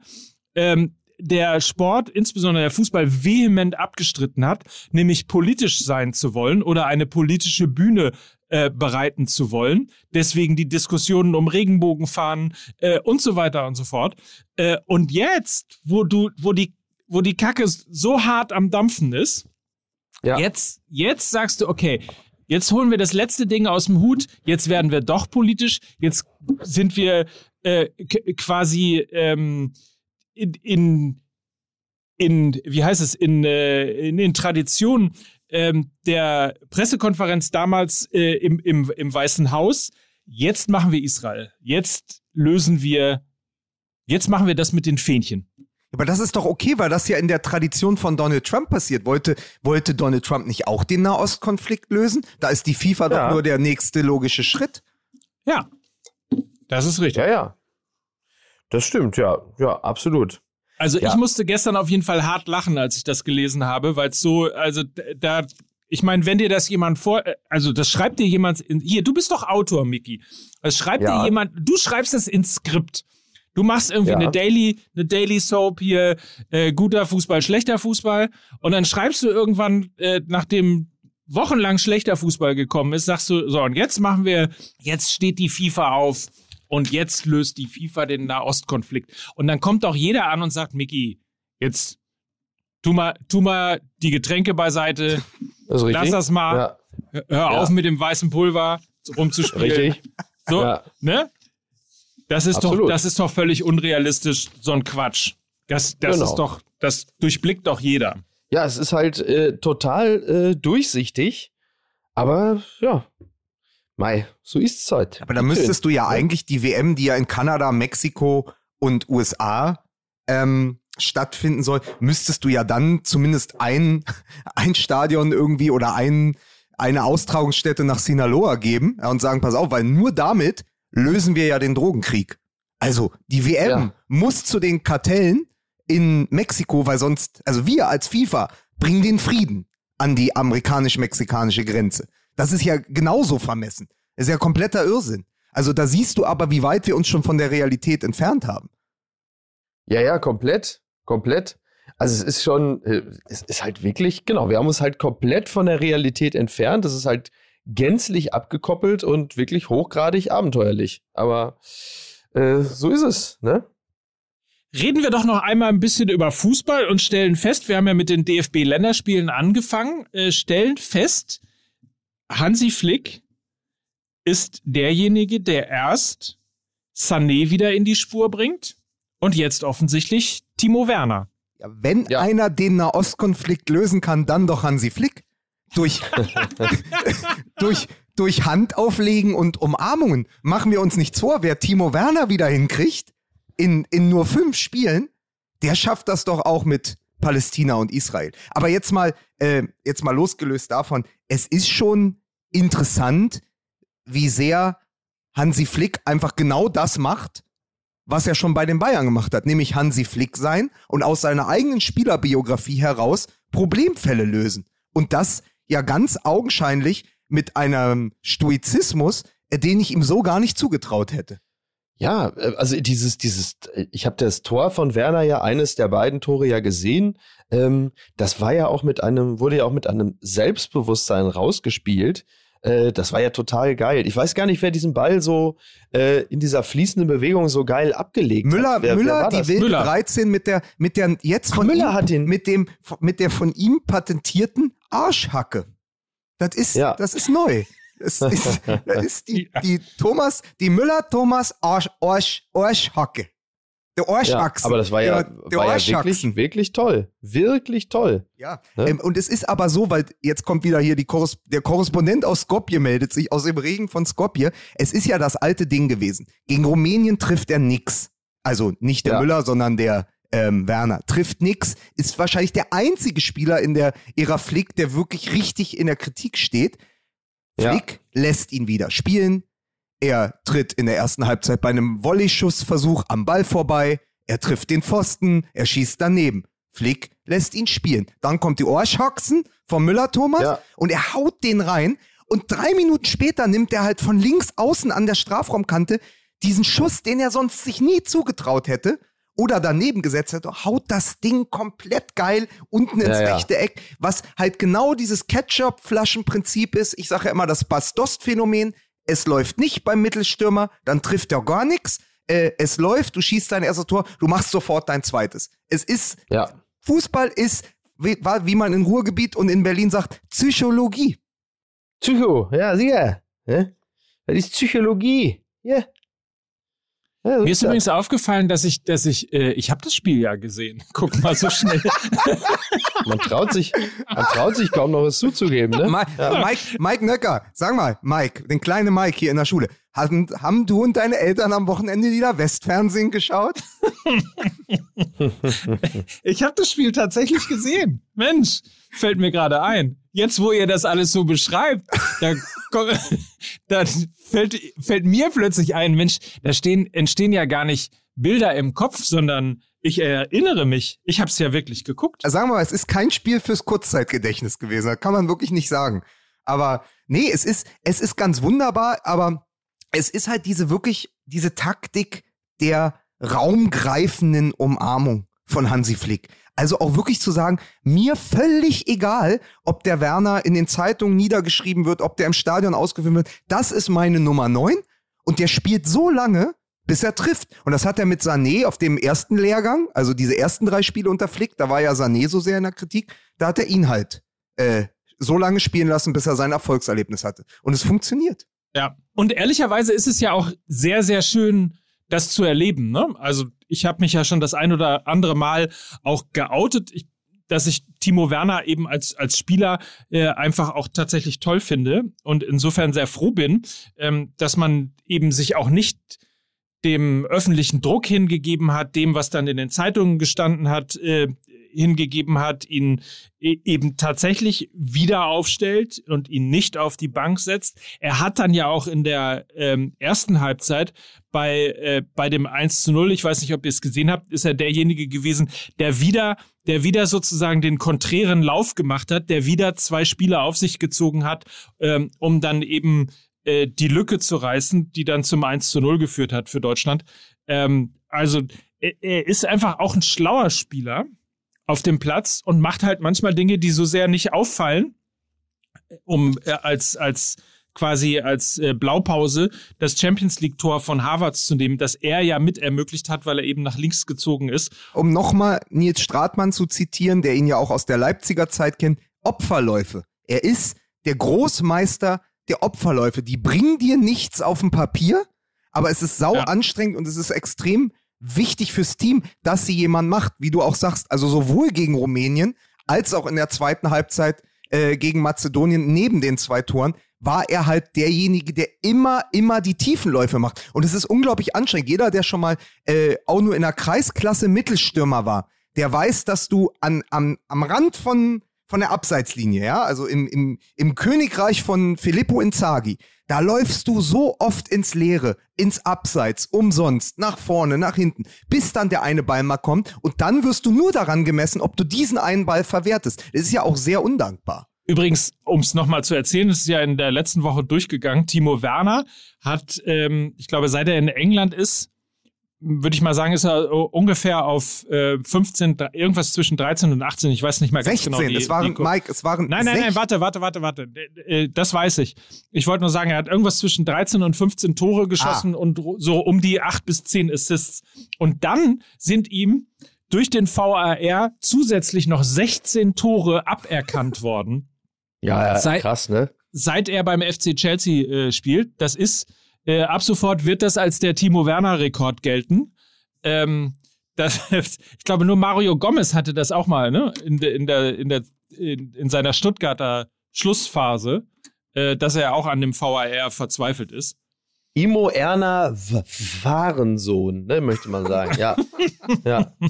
ähm, der Sport, insbesondere der Fußball, vehement abgestritten hat, nämlich politisch sein zu wollen oder eine politische Bühne äh, bereiten zu wollen. Deswegen die Diskussionen um Regenbogenfahnen äh, und so weiter und so fort. Äh, und jetzt, wo du, wo die, wo die Kacke so hart am Dampfen ist, ja. jetzt, jetzt sagst du, okay, jetzt holen wir das letzte Ding aus dem Hut, jetzt werden wir doch politisch, jetzt sind wir äh, quasi ähm, in, in, in, wie heißt es, in, äh, in, in Tradition ähm, der Pressekonferenz damals äh, im, im, im Weißen Haus, jetzt machen wir Israel. Jetzt lösen wir, jetzt machen wir das mit den Fähnchen. Aber das ist doch okay, weil das ja in der Tradition von Donald Trump passiert. Wollte, wollte Donald Trump nicht auch den Nahostkonflikt lösen? Da ist die FIFA ja. doch nur der nächste logische Schritt. Ja, das ist richtig. Ja, ja. Das stimmt, ja. Ja, absolut. Also ja. ich musste gestern auf jeden Fall hart lachen, als ich das gelesen habe, weil es so, also da, ich meine, wenn dir das jemand vor, also das schreibt dir jemand, in, hier, du bist doch Autor, Mickey. Das schreibt ja. dir jemand, du schreibst es ins Skript. Du machst irgendwie ja. eine Daily, eine Daily Soap hier, äh, guter Fußball, schlechter Fußball, und dann schreibst du irgendwann, äh, nachdem wochenlang schlechter Fußball gekommen ist, sagst du, so, und jetzt machen wir, jetzt steht die FIFA auf und jetzt löst die FIFA den Nahostkonflikt. Und dann kommt auch jeder an und sagt, Mickey, jetzt tu mal, tu mal die Getränke beiseite, das lass das mal, ja. hör ja. auf mit dem weißen Pulver rumzuspielen. Richtig. So, ja. ne? Das ist doch, das ist doch völlig unrealistisch, so ein Quatsch. Das, das genau. ist doch, das durchblickt doch jeder. Ja, es ist halt äh, total äh, durchsichtig, aber ja, Mai, so ist es halt. Aber da müsstest du ja, ja, eigentlich die WM, die ja in Kanada, Mexiko und USA ähm, stattfinden soll, müsstest du ja dann zumindest ein, ein Stadion irgendwie oder ein, eine Austragungsstätte nach Sinaloa geben und sagen, pass auf, weil nur damit lösen wir ja den Drogenkrieg. Also die WM ja. muss zu den Kartellen in Mexiko, weil sonst, also wir als FIFA bringen den Frieden an die amerikanisch-mexikanische Grenze. Das ist ja genauso vermessen. Das ist ja kompletter Irrsinn. Also da siehst du aber, wie weit wir uns schon von der Realität entfernt haben. Ja, ja, komplett. Komplett. Also es ist schon, äh, es ist halt wirklich, genau, wir haben uns halt komplett von der Realität entfernt. Das ist halt gänzlich abgekoppelt und wirklich hochgradig abenteuerlich. Aber äh, so ist es, ne? Reden wir doch noch einmal ein bisschen über Fußball und stellen fest, wir haben ja mit den DFB-Länderspielen angefangen, äh, stellen fest, Hansi Flick ist derjenige, der erst Sané wieder in die Spur bringt und jetzt offensichtlich Timo Werner. Ja, wenn ja. einer den Nahostkonflikt lösen kann, dann doch Hansi Flick. Durch, durch, durch Handauflegen und Umarmungen. Machen wir uns nichts vor, wer Timo Werner wieder hinkriegt, in, in nur fünf Spielen, der schafft das doch auch mit Palästina und Israel. Aber jetzt mal, äh, jetzt mal losgelöst davon, es ist schon interessant, wie sehr Hansi Flick einfach genau das macht, was er schon bei den Bayern gemacht hat, nämlich Hansi Flick sein und aus seiner eigenen Spielerbiografie heraus Problemfälle lösen. Und das ja ganz augenscheinlich mit einem Stoizismus, äh, den ich ihm so gar nicht zugetraut hätte. Ja, äh, also dieses, dieses, ich habe das Tor von Werner ja eines der beiden Tore ja gesehen. Ähm, das war ja auch mit einem, wurde ja auch mit einem Selbstbewusstsein rausgespielt. Äh, das war ja total geil. Ich weiß gar nicht, wer diesen Ball so äh, in dieser fließenden Bewegung so geil abgelegt Müller, hat. Wer, Müller, wer die wilde Müller. 13 mit der, mit der jetzt von Müller ihm, hat ihn. mit dem, mit der von ihm patentierten Arschhacke. Das ist, Ja. das ist neu. Das ist, das ist die, die Thomas, die Müller Thomas Arsch, Arsch, Arschhacke. Der Ja, Arschhaxen. aber das war ja, der, der war ja wirklich, wirklich toll. Wirklich toll. Ja, Ne? ähm, und es ist aber so, weil jetzt kommt wieder hier die Korres der Korrespondent aus Skopje meldet sich, aus dem Regen von Skopje. Es ist ja das alte Ding gewesen. Gegen Rumänien trifft er nix. Also nicht der Ja. Müller, sondern der ähm, Werner. Trifft nix, ist wahrscheinlich der einzige Spieler in der Ära Flick, der wirklich richtig in der Kritik steht. Ja. Flick lässt ihn wieder spielen. Er tritt in der ersten Halbzeit bei einem Volleyschussversuch am Ball vorbei. Er trifft den Pfosten. Er schießt daneben. Flick lässt ihn spielen. Dann kommt die Ohrschachsen vom Müller-Thomas Ja. und er haut den rein. Und drei Minuten später nimmt er halt von links außen an der Strafraumkante diesen Schuss, den er sonst sich nie zugetraut hätte oder daneben gesetzt hätte, haut das Ding komplett geil unten ins Ja, rechte Eck, was halt genau dieses Ketchup-Flaschenprinzip ist. Ich sage ja immer das Bast-Dost-Phänomen. Es läuft nicht beim Mittelstürmer, dann trifft er gar nichts. Äh, es läuft, du schießt dein erstes Tor, du machst sofort dein zweites. Es ist, Ja. Fußball ist, wie, wie man in Ruhrgebiet und in Berlin sagt, Psychologie. Psycho, ja, sicher. Ja? Das ist Psychologie. Ja. Ja Mir ist übrigens aufgefallen, dass ich, dass ich, äh, ich habe das Spiel ja gesehen. Guck mal so schnell. man traut sich, man traut sich kaum noch was zuzugeben, ne? Ma Mike, Mike Nöcker, sag mal, Mike, den kleinen Mike hier in der Schule. Haben, haben du und deine Eltern am Wochenende wieder Westfernsehen geschaut? Ich habe das Spiel tatsächlich gesehen. Mensch, fällt mir gerade ein. Jetzt, wo ihr das alles so beschreibt, da, ko- da fällt, fällt mir plötzlich ein, Mensch, da stehen, entstehen ja gar nicht Bilder im Kopf, sondern ich erinnere mich. Ich habe es ja wirklich geguckt. Sagen wir mal, es ist kein Spiel fürs Kurzzeitgedächtnis gewesen. Das kann man wirklich nicht sagen. Aber nee, es ist, es ist ganz wunderbar, aber es ist halt diese wirklich, diese Taktik der raumgreifenden Umarmung von Hansi Flick. Also auch wirklich zu sagen, mir völlig egal, ob der Werner in den Zeitungen niedergeschrieben wird, ob der im Stadion ausgeführt wird. Das ist meine Nummer 9 und der spielt so lange, bis er trifft. Und das hat er mit Sané auf dem ersten Lehrgang, also diese ersten drei Spiele unter Flick, da war ja Sané so sehr in der Kritik, da hat er ihn halt äh, so lange spielen lassen, bis er sein Erfolgserlebnis hatte. Und es funktioniert. Ja. Und ehrlicherweise ist es ja auch sehr, sehr schön, das zu erleben. Ne? Also ich habe mich ja schon das ein oder andere Mal auch geoutet, ich, dass ich Timo Werner eben als, als Spieler äh, einfach auch tatsächlich toll finde und insofern sehr froh bin, ähm, dass man eben sich auch nicht dem öffentlichen Druck hingegeben hat, dem, was dann in den Zeitungen gestanden hat, äh, hingegeben hat, ihn e eben tatsächlich wieder aufstellt und ihn nicht auf die Bank setzt. Er hat dann ja auch in der ähm, ersten Halbzeit bei, äh, bei dem 1 zu 0, ich weiß nicht, ob ihr es gesehen habt, ist er derjenige gewesen, der wieder, der wieder sozusagen den konträren Lauf gemacht hat, der wieder zwei Spieler auf sich gezogen hat, ähm, um dann eben äh, die Lücke zu reißen, die dann zum 1 zu 0 geführt hat für Deutschland. Ähm, also er, er ist einfach auch ein schlauer Spieler auf dem Platz und macht halt manchmal Dinge, die so sehr nicht auffallen, um äh, als, als quasi als äh, Blaupause das Champions League Tor von Harvards zu nehmen, das er ja mit ermöglicht hat, weil er eben nach links gezogen ist. Um nochmal Nils Stratmann zu zitieren, der ihn ja auch aus der Leipziger Zeit kennt, Opferläufe. Er ist der Großmeister der Opferläufe. Die bringen dir nichts auf dem Papier, aber es ist sau Ja. anstrengend und es ist extrem wichtig fürs Team, dass sie jemand macht, wie du auch sagst, also sowohl gegen Rumänien als auch in der zweiten Halbzeit äh, gegen Mazedonien neben den zwei Toren war er halt derjenige, der immer, immer die Tiefenläufe macht. Und es ist unglaublich anstrengend. Jeder, der schon mal äh, auch nur in der Kreisklasse Mittelstürmer war, der weiß, dass du an, am, am Rand von, von der Abseitslinie, ja, also im, im, im Königreich von Filippo Inzaghi, da läufst du so oft ins Leere, ins Abseits, umsonst, nach vorne, nach hinten, bis dann der eine Ball mal kommt und dann wirst du nur daran gemessen, ob du diesen einen Ball verwertest. Das ist ja auch sehr undankbar. Übrigens, um es nochmal zu erzählen, ist ja in der letzten Woche durchgegangen. Timo Werner hat, ähm, ich glaube, seit er in England ist, würde ich mal sagen, ist er ungefähr auf äh, 15, irgendwas zwischen 13 und 18. Ich weiß nicht mehr ganz 16. genau. Die, es waren, die, Mike, es waren. Nein, nein, nein, warte, warte, warte, warte. Äh, das weiß ich. Ich wollte nur sagen, er hat irgendwas zwischen 13 und 15 Tore geschossen ah. und so um die 8 bis 10 Assists. Und dann sind ihm durch den VAR zusätzlich noch 16 Tore aberkannt worden. Ja, seit, krass, ne? Seit er beim FC Chelsea äh, spielt. Das ist äh, ab sofort wird das als der Timo Werner-Rekord gelten. Ähm, das, ich glaube, nur Mario Gomez hatte das auch mal, ne? In, de, in, der, in, der, in, in seiner Stuttgarter Schlussphase, äh, dass er auch an dem VAR verzweifelt ist. Imo Erna Warensohn, ne, möchte man sagen. Ja. ja.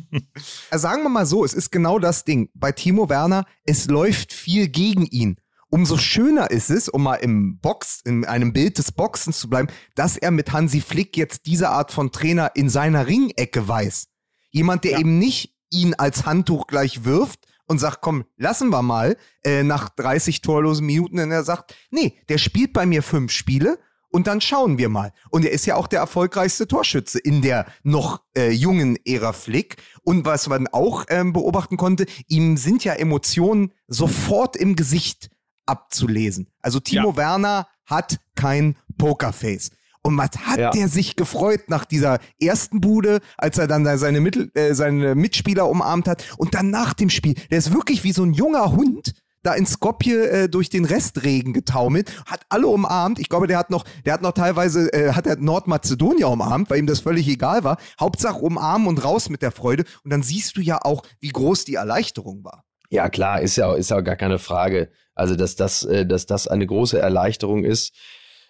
Also sagen wir mal so, es ist genau das Ding. Bei Timo Werner, es läuft viel gegen ihn umso schöner ist es, um mal im Box, in einem Bild des Boxens zu bleiben, dass er mit Hansi Flick jetzt diese Art von Trainer in seiner Ringecke weiß. Jemand, der ja. eben nicht ihn als Handtuch gleich wirft und sagt, komm, lassen wir mal, äh, nach 30 torlosen Minuten, und er sagt, nee, der spielt bei mir fünf Spiele und dann schauen wir mal. Und er ist ja auch der erfolgreichste Torschütze in der noch äh, jungen Ära Flick. Und was man auch ähm, beobachten konnte, ihm sind ja Emotionen sofort im Gesicht abzulesen. Also Timo ja. Werner hat kein Pokerface. Und was hat ja. der sich gefreut nach dieser ersten Bude, als er dann seine, Mittel, äh, seine Mitspieler umarmt hat und dann nach dem Spiel. Der ist wirklich wie so ein junger Hund da in Skopje äh, durch den Restregen getaumelt, hat alle umarmt. Ich glaube, der hat noch, der hat noch teilweise, äh, hat er Nordmazedonier umarmt, weil ihm das völlig egal war. Hauptsache umarmen und raus mit der Freude. Und dann siehst du ja auch, wie groß die Erleichterung war. Ja, klar, ist ja, ist ja gar keine Frage. Also, dass das, äh, dass das eine große Erleichterung ist,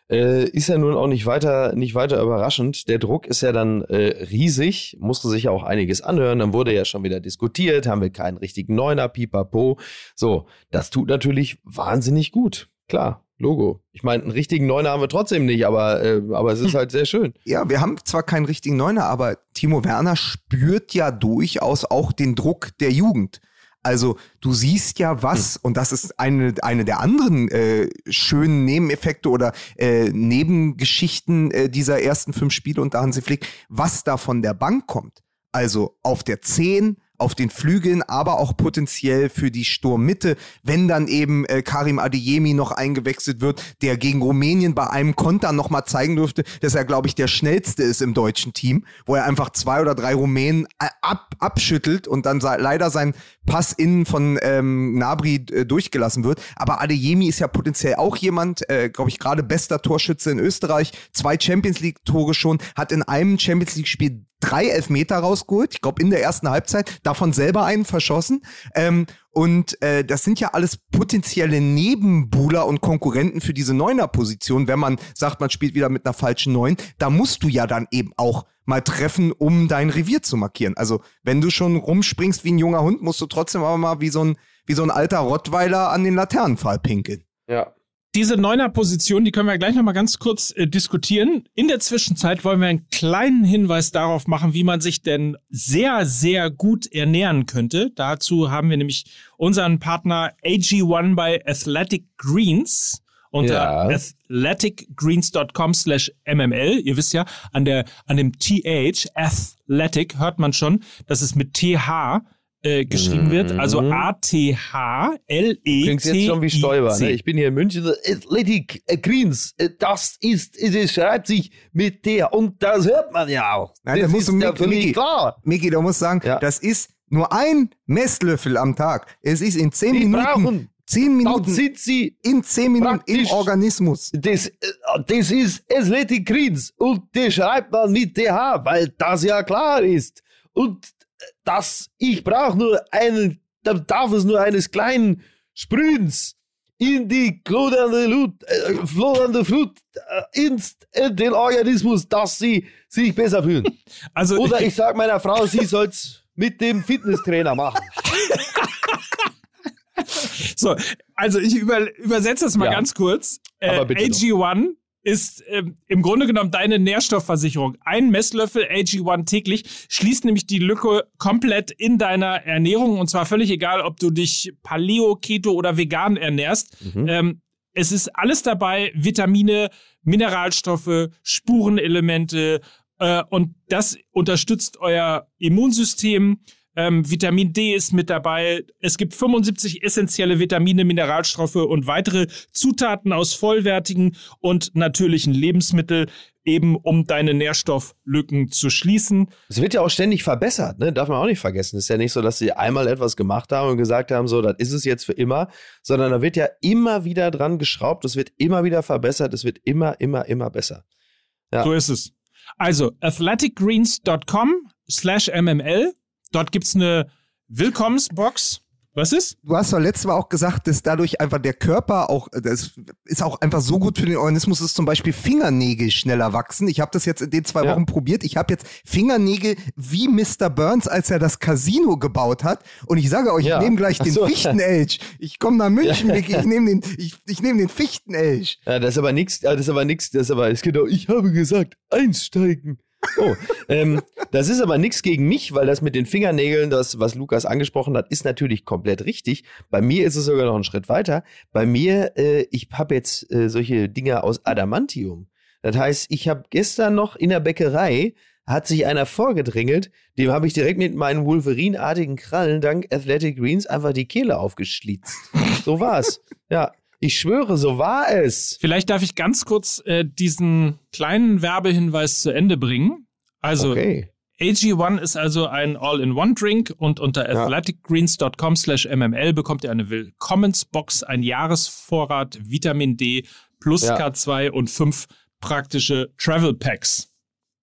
äh, ist ja nun auch nicht weiter, nicht weiter überraschend. Der Druck ist ja dann äh, riesig, musste sich ja auch einiges anhören. Dann wurde ja schon wieder diskutiert, haben wir keinen richtigen Neuner, pipapo. So, das tut natürlich wahnsinnig gut. Klar, Logo. Ich meine, einen richtigen Neuner haben wir trotzdem nicht, aber, äh, aber es ist halt sehr schön. Ja, wir haben zwar keinen richtigen Neuner, aber Timo Werner spürt ja durchaus auch den Druck der Jugend. Also du siehst ja was, hm. und das ist eine, eine der anderen äh, schönen Nebeneffekte oder äh, Nebengeschichten äh, dieser ersten fünf Spiele unter Hansi Flick, was da von der Bank kommt. Also auf der 10 auf den Flügeln, aber auch potenziell für die Sturmmitte, wenn dann eben äh, Karim Adeyemi noch eingewechselt wird, der gegen Rumänien bei einem Konter noch mal zeigen durfte, dass er, glaube ich, der schnellste ist im deutschen Team, wo er einfach zwei oder drei Rumänen äh, ab, abschüttelt und dann leider sein Pass innen von ähm, Nabri äh, durchgelassen wird. Aber Adeyemi ist ja potenziell auch jemand, äh, glaube ich, gerade bester Torschütze in Österreich, zwei Champions League-Tore schon, hat in einem Champions League-Spiel drei Elfmeter rausgeholt, ich glaube in der ersten Halbzeit, davon selber einen verschossen. Ähm, und äh, das sind ja alles potenzielle Nebenbuhler und Konkurrenten für diese Neuner-Position. Wenn man sagt, man spielt wieder mit einer falschen Neun, da musst du ja dann eben auch mal treffen, um dein Revier zu markieren. Also wenn du schon rumspringst wie ein junger Hund, musst du trotzdem aber mal wie so ein, wie so ein alter Rottweiler an den Laternenpfahl pinkeln. Ja, diese Neuner-Position, die können wir gleich nochmal ganz kurz äh, diskutieren. In der Zwischenzeit wollen wir einen kleinen Hinweis darauf machen, wie man sich denn sehr, sehr gut ernähren könnte. Dazu haben wir nämlich unseren Partner AG1 bei Athletic Greens unter ja. athleticgreens.com slash mml. Ihr wisst ja, an der, an dem TH, Athletic, hört man schon, das ist mit TH äh, geschrieben mhm. wird. Also mhm. A-T-H-L-E. Klingt jetzt schon wie Stolper. Ne? Ich bin hier in München. Athletic Greens. Äh, das ist, das schreibt sich mit der. Und das hört man ja auch. Nein, das da musst ist du ja für mich klar. Miki, du musst sagen, ja. das ist nur ein Messlöffel am Tag. Es ist in zehn Die Minuten. Brauchen Zehn Minuten. Dann sind sie in zehn Minuten im Organismus. Das, äh, das ist Athletic Greens und das schreibt man mit TH, weil das ja klar ist. Und dass ich brauche nur einen, da darf es nur eines kleinen Sprühens in die glodernde Flut, äh, flodernde Flut äh, ins, in den Organismus, dass sie sich besser fühlen. Also, Oder ich sage meiner Frau, sie soll's mit dem Fitnesstrainer machen. so, also ich über, übersetze das mal ja. ganz kurz. Äh, AG1 ist ähm, im Grunde genommen deine Nährstoffversicherung. Ein Messlöffel AG1 täglich schließt nämlich die Lücke komplett in deiner Ernährung und zwar völlig egal, ob du dich Paleo, Keto oder vegan ernährst. Mhm. Ähm, es ist alles dabei, Vitamine, Mineralstoffe, Spurenelemente, Äh, und das unterstützt euer Immunsystem. Ähm, Vitamin D ist mit dabei. Es gibt 75 essentielle Vitamine, Mineralstoffe und weitere Zutaten aus vollwertigen und natürlichen Lebensmitteln, eben um deine Nährstofflücken zu schließen. Es wird ja auch ständig verbessert, ne? darf man auch nicht vergessen. Es ist ja nicht so, dass sie einmal etwas gemacht haben und gesagt haben, so, das ist es jetzt für immer, sondern da wird ja immer wieder dran geschraubt, es wird immer wieder verbessert, es wird immer, immer, immer besser. Ja. So ist es. Also, athleticgreens.com slash mml Dort gibt's eine Willkommensbox. Was ist? Du hast doch letztes Mal auch gesagt, dass dadurch einfach der Körper auch, das ist auch einfach so gut für den Organismus, dass zum Beispiel Fingernägel schneller wachsen. Ich habe das jetzt in den zwei ja. Wochen probiert. Ich habe jetzt Fingernägel wie Mr. Burns, als er das Casino gebaut hat. Und ich sage euch, ja. ich nehme gleich den so. Fichtenelch. Ich komme nach München, ja. ich nehme den, ich, ich nehme den Fichtenelch. Ja, das ist aber nichts, das ist aber nichts, das ist aber, ist genau, ich habe gesagt, einsteigen. Oh, ähm, das ist aber nichts gegen mich, weil das mit den Fingernägeln, das, was Lukas angesprochen hat, ist natürlich komplett richtig. Bei mir ist es sogar noch einen Schritt weiter. Bei mir, äh, ich habe jetzt äh, solche Dinger aus Adamantium. Das heißt, ich habe gestern noch in der Bäckerei hat sich einer vorgedrängelt, dem habe ich direkt mit meinen Wolverine-artigen Krallen dank Athletic Greens einfach die Kehle aufgeschlitzt. So war's. Ja, ich schwöre, so war es. Vielleicht darf ich ganz kurz äh, diesen kleinen Werbehinweis zu Ende bringen. Also, okay. AG1 ist also ein All-in-One-Drink und unter ja. athleticgreens.com slash mml bekommt ihr eine Willkommensbox, ein Jahresvorrat Vitamin D plus ja. K2 und fünf praktische Travel Packs.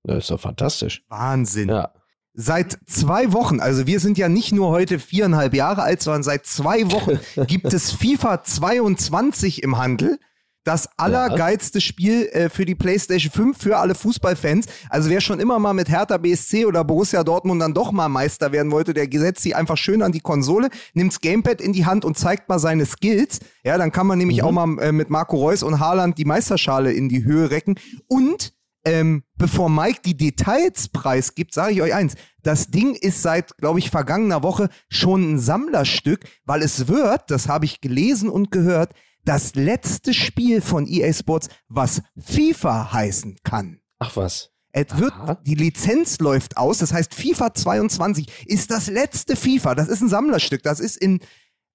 Das ist doch fantastisch. Wahnsinn. Ja. Seit zwei Wochen, also wir sind ja nicht nur heute viereinhalb Jahre alt, sondern seit zwei Wochen gibt es FIFA 22 im Handel. Das allergeilste Spiel äh, für die PlayStation 5 für alle Fußballfans. Also wer schon immer mal mit Hertha BSC oder Borussia Dortmund dann doch mal Meister werden wollte, der setzt sich einfach schön an die Konsole, nimmt's Gamepad in die Hand und zeigt mal seine Skills. Ja, dann kann man nämlich mhm. auch mal äh, mit Marco Reus und Haaland die Meisterschale in die Höhe recken. Und ähm, bevor Mike die Details preisgibt, sage ich euch eins. Das Ding ist seit, glaube ich, vergangener Woche schon ein Sammlerstück, weil es wird, das habe ich gelesen und gehört, das letzte Spiel von EA Sports, was FIFA heißen kann. Ach was. Es wird, die Lizenz läuft aus, das heißt FIFA 22 ist das letzte FIFA. Das ist ein Sammlerstück. Das ist in,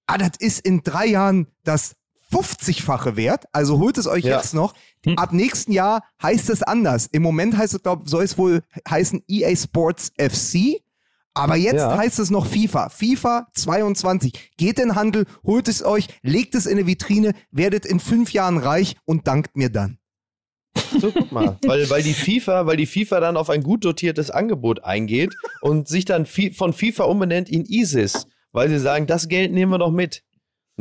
ah, das ist in drei Jahren das 50-fache wert. Also holt es euch ja. jetzt noch. Hm. Ab nächsten Jahr heißt es anders. Im Moment heißt es, glaube soll es wohl heißen EA Sports FC. Aber jetzt ja. heißt es noch FIFA. FIFA 22. Geht in den Handel, holt es euch, legt es in eine Vitrine, werdet in fünf Jahren reich und dankt mir dann. So, guck mal. weil, weil, die FIFA, weil die FIFA dann auf ein gut dotiertes Angebot eingeht und sich dann von FIFA umbenennt in ISIS. Weil sie sagen, das Geld nehmen wir doch mit.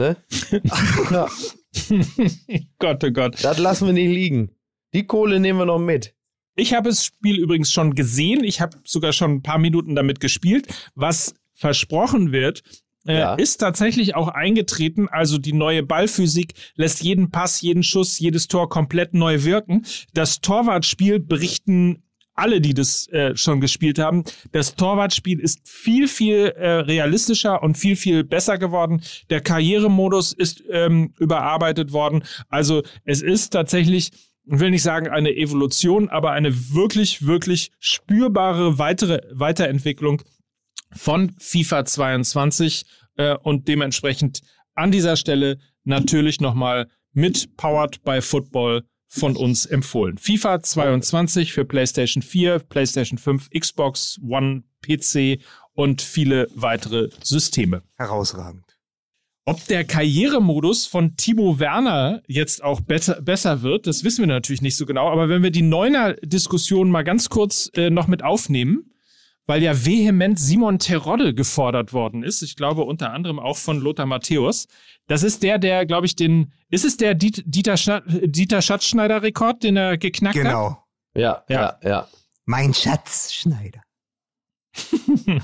Ne? ja. Gott, oh Gott. Das lassen wir nicht liegen. Die Kohle nehmen wir noch mit. Ich habe das Spiel übrigens schon gesehen. Ich habe sogar schon ein paar Minuten damit gespielt. Was versprochen wird, äh, ja. ist tatsächlich auch eingetreten. Also die neue Ballphysik lässt jeden Pass, jeden Schuss, jedes Tor komplett neu wirken. Das Torwartspiel berichten alle, die das äh, schon gespielt haben, das Torwartspiel ist viel, viel äh, realistischer und viel, viel besser geworden. Der Karrieremodus ist ähm, überarbeitet worden. Also es ist tatsächlich, ich will nicht sagen eine Evolution, aber eine wirklich, wirklich spürbare weitere Weiterentwicklung von FIFA 22 äh, und dementsprechend an dieser Stelle natürlich nochmal mit Powered by Football von uns empfohlen. FIFA 22 für PlayStation 4, PlayStation 5, Xbox One, PC und viele weitere Systeme. Herausragend. Ob der Karrieremodus von Timo Werner jetzt auch besser, besser wird, das wissen wir natürlich nicht so genau. Aber wenn wir die Neuner-Diskussion mal ganz kurz äh, noch mit aufnehmen, weil ja vehement Simon Terodde gefordert worden ist. Ich glaube unter anderem auch von Lothar Matthäus. Das ist der, der, glaube ich, den, ist es der Dieter, Sch Dieter Schatzschneider-Rekord, den er geknackt genau. hat? Genau. Ja, ja, ja. Mein Schatzschneider. ja,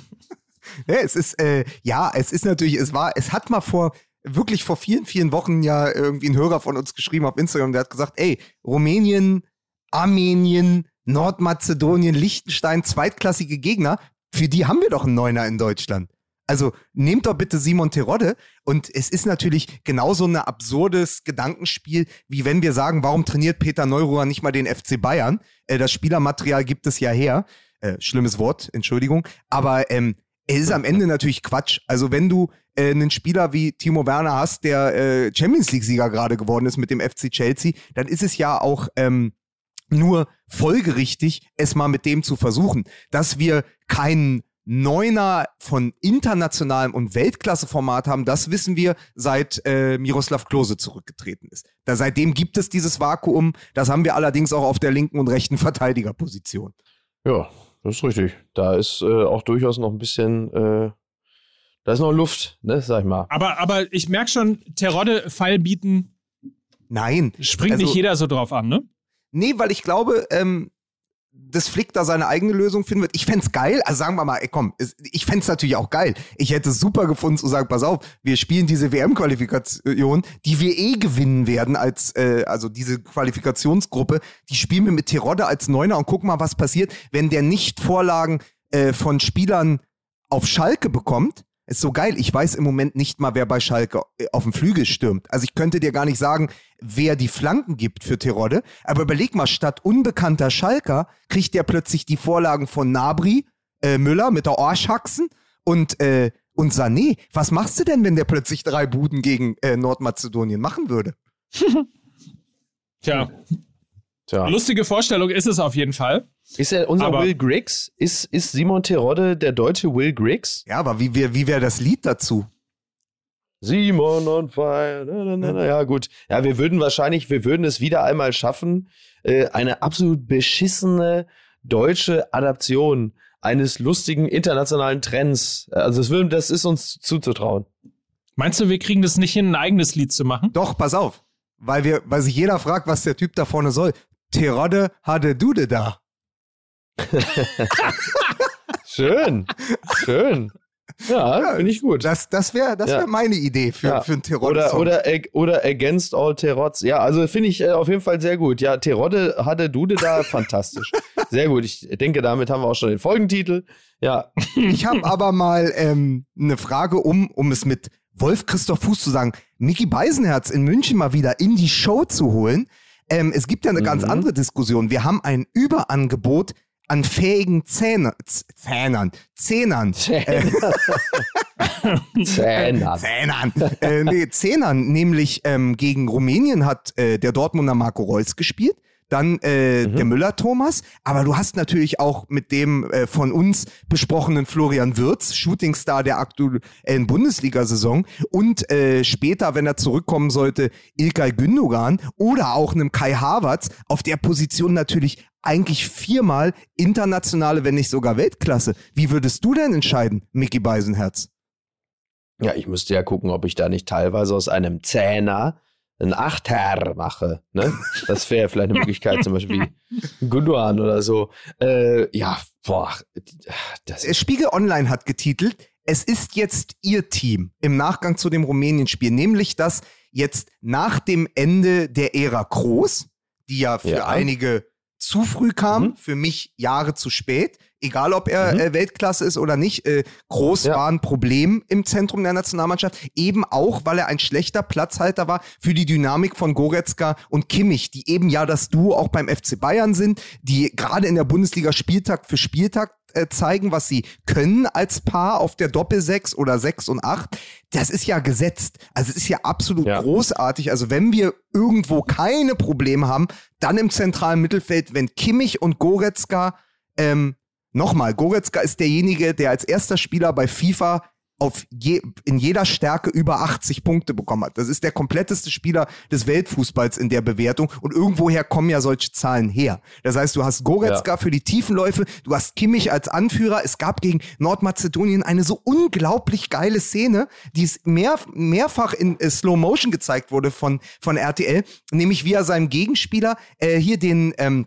es ist, äh, ja, es ist natürlich, es war, es hat mal vor, wirklich vor vielen, vielen Wochen ja irgendwie ein Hörer von uns geschrieben auf Instagram, der hat gesagt, ey, Rumänien, Armenien, Nordmazedonien, Liechtenstein, zweitklassige Gegner, für die haben wir doch einen Neuner in Deutschland. Also nehmt doch bitte Simon Terodde und es ist natürlich genauso ein absurdes Gedankenspiel, wie wenn wir sagen, warum trainiert Peter Neururer nicht mal den FC Bayern? Äh, das Spielermaterial gibt es ja her. Äh, schlimmes Wort, Entschuldigung. Aber ähm, es ist am Ende natürlich Quatsch. Also wenn du äh, einen Spieler wie Timo Werner hast, der äh, Champions League-Sieger gerade geworden ist mit dem FC Chelsea, dann ist es ja auch ähm, nur folgerichtig, es mal mit dem zu versuchen. Dass wir keinen Neuner von internationalem und Weltklasse-Format haben, das wissen wir, seit äh, Miroslav Klose zurückgetreten ist. Da, seitdem gibt es dieses Vakuum. Das haben wir allerdings auch auf der linken und rechten Verteidigerposition. Ja, das ist richtig. Da ist äh, auch durchaus noch ein bisschen, äh, da ist noch Luft, ne, sag ich mal. Aber, aber ich merke schon, Terodde Fall bieten. Nein. Springt also, nicht jeder so drauf an, ne? Nee, weil ich glaube, ähm, das Flick da seine eigene Lösung finden wird. Ich fände geil, also sagen wir mal, ey, komm, ich fände natürlich auch geil. Ich hätte es super gefunden zu sagen, pass auf, wir spielen diese WM-Qualifikation, die wir eh gewinnen werden als, äh, also diese Qualifikationsgruppe, die spielen wir mit Terodde als Neuner und gucken mal, was passiert, wenn der nicht Vorlagen äh, von Spielern auf Schalke bekommt ist so geil. Ich weiß im Moment nicht mal, wer bei Schalke äh, auf dem Flügel stürmt. Also ich könnte dir gar nicht sagen, wer die Flanken gibt für Terodde. Aber überleg mal, statt unbekannter Schalker kriegt der plötzlich die Vorlagen von Nabri, äh, Müller mit der Orschhaxen und, äh, und Sané. Was machst du denn, wenn der plötzlich drei Buden gegen äh, Nordmazedonien machen würde? Tja. Tja. Lustige Vorstellung ist es auf jeden Fall. Ist er unser aber, Will Griggs? Ist, ist Simon Terodde der deutsche Will Griggs? Ja, aber wie wäre wie wär das Lied dazu? Simon on fire. Na, na, na, ja, gut. Ja, wir würden wahrscheinlich, wir würden es wieder einmal schaffen, äh, eine absolut beschissene deutsche Adaption eines lustigen internationalen Trends. Also das, würden, das ist uns zuzutrauen. Meinst du, wir kriegen das nicht hin, ein eigenes Lied zu machen? Doch, pass auf. Weil, wir, weil sich jeder fragt, was der Typ da vorne soll. Terodde hatte Dude da. schön, schön. Ja, ja finde ich gut. Das, das wäre das wär ja. meine Idee für, ja. für einen Terodde. Oder, oder, oder Against All Terods. Ja, also finde ich äh, auf jeden Fall sehr gut. Ja, Terodde hatte Dude da, fantastisch. Sehr gut. Ich denke, damit haben wir auch schon den Folgentitel. Ja. Ich habe aber mal ähm, eine Frage, um, um es mit Wolf Christoph Fuß zu sagen, Mickey Beisenherz in München mal wieder in die Show zu holen. Ähm, es gibt ja eine mhm. ganz andere Diskussion. Wir haben ein Überangebot an fähigen Zähne, Zähnern, Zähnern. Zähnern. Zähnern. Zähnern. Äh, nee, Zähnern, nämlich ähm, gegen Rumänien hat äh, der Dortmunder Marco Reus gespielt dann äh, mhm. der Müller-Thomas, aber du hast natürlich auch mit dem äh, von uns besprochenen Florian Wirz, Shootingstar der aktuellen Bundesliga-Saison und äh, später, wenn er zurückkommen sollte, Ilkay Gündogan oder auch einem Kai Havertz, auf der Position natürlich eigentlich viermal internationale, wenn nicht sogar Weltklasse. Wie würdest du denn entscheiden, Mickey Beisenherz? Ja, ich müsste ja gucken, ob ich da nicht teilweise aus einem Zähner ein Achter mache. Ne? Das wäre vielleicht eine Möglichkeit, zum Beispiel wie Gundogan oder so. Äh, ja, boah. Das Spiegel Online hat getitelt, es ist jetzt ihr Team im Nachgang zu dem Rumänien-Spiel, nämlich dass jetzt nach dem Ende der Ära Groß, die ja für ja. einige zu früh kam, mhm. für mich Jahre zu spät, egal ob er mhm. äh, Weltklasse ist oder nicht, äh, groß ja. war ein Problem im Zentrum der Nationalmannschaft, eben auch, weil er ein schlechter Platzhalter war für die Dynamik von Goretzka und Kimmich, die eben ja das Duo auch beim FC Bayern sind, die gerade in der Bundesliga Spieltag für Spieltag äh, zeigen, was sie können als Paar auf der Doppel-6 oder 6 und 8. Das ist ja gesetzt. Also es ist ja absolut ja. großartig. Also wenn wir irgendwo keine Probleme haben, dann im zentralen Mittelfeld, wenn Kimmich und Goretzka ähm, Nochmal, Goretzka ist derjenige, der als erster Spieler bei FIFA auf je, in jeder Stärke über 80 Punkte bekommen hat. Das ist der kompletteste Spieler des Weltfußballs in der Bewertung und irgendwoher kommen ja solche Zahlen her. Das heißt, du hast Goretzka ja. für die Tiefenläufe, du hast Kimmich als Anführer. Es gab gegen Nordmazedonien eine so unglaublich geile Szene, die es mehr, mehrfach in äh, Slow Motion gezeigt wurde von, von RTL, nämlich wie er seinem Gegenspieler äh, hier den ähm,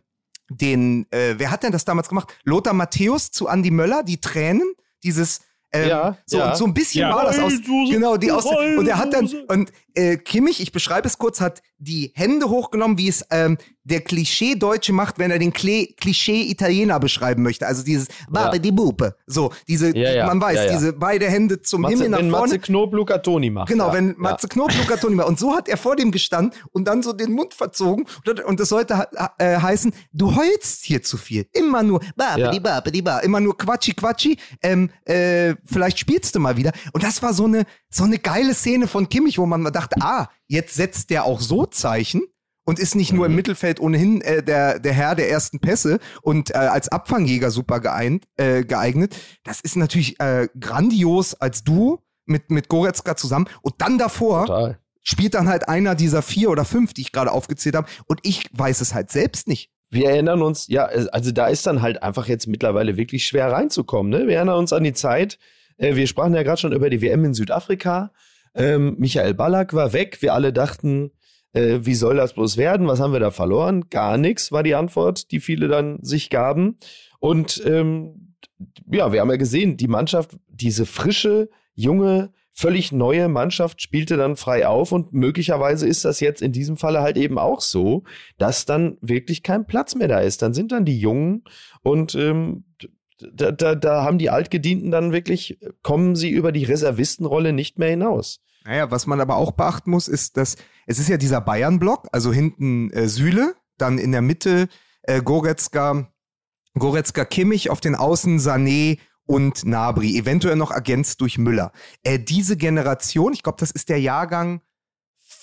den, äh, wer hat denn das damals gemacht? Lothar Matthäus zu Andy Möller, die Tränen, dieses ähm, ja, so, ja. so ein bisschen ja. war das aus. Genau, die aus. Und er hat dann, und äh, Kimmich, ich beschreibe es kurz, hat die Hände hochgenommen, wie es ähm, der Klischee-Deutsche macht, wenn er den Klischee-Italiener beschreiben möchte. Also dieses Babe die Bupe. So, diese, Ja, ja, man weiß, ja, ja. diese beide Hände zum Matze, Himmel nach wenn vorne. Matze Knob Luca Toni macht. Genau, ja. wenn Matze Knob, Luca Toni war. Und so hat er vor dem gestanden und dann so den Mund verzogen. Und, das sollte äh, heißen, du heulst hier zu viel. Immer nur babidi, Ja. babidi, ba. Immer nur quatschi, quatschi. Ähm, äh, vielleicht spielst du mal wieder. Und das war so eine, so eine geile Szene von Kimmich, wo man mal dachte, ah, jetzt setzt der auch so Zeichen. Und ist nicht nur im Mittelfeld ohnehin äh, der, der Herr der ersten Pässe und äh, als Abfangjäger super geeint, äh, geeignet. Das ist natürlich äh, grandios als Duo mit, mit Goretzka zusammen. Und dann davor Total. spielt dann halt einer dieser vier oder fünf, die ich gerade aufgezählt habe. Und ich weiß es halt selbst nicht. Wir erinnern uns, ja, also da ist dann halt einfach jetzt mittlerweile wirklich schwer reinzukommen. Ne? Wir erinnern uns an die Zeit, äh, wir sprachen ja gerade schon über die WM in Südafrika. Ähm, Michael Ballack war weg. Wir alle dachten, äh, wie soll das bloß werden? Was haben wir da verloren? Gar nichts war die Antwort, die viele dann sich gaben. Und ähm, ja, wir haben ja gesehen, die Mannschaft, diese frische, junge, völlig neue Mannschaft spielte dann frei auf und möglicherweise ist das jetzt in diesem Falle halt eben auch so, dass dann wirklich kein Platz mehr da ist. Dann sind dann die Jungen und ähm, da, da, da haben die Altgedienten dann wirklich, kommen sie über die Reservistenrolle nicht mehr hinaus. Naja, was man aber auch beachten muss, ist, dass es ist ja dieser Bayern-Block, also hinten äh, Süle, dann in der Mitte äh, Goretzka, Goretzka Kimmich, auf den Außen Sané und Nabri, eventuell noch ergänzt durch Müller. Äh, diese Generation, ich glaube, das ist der Jahrgang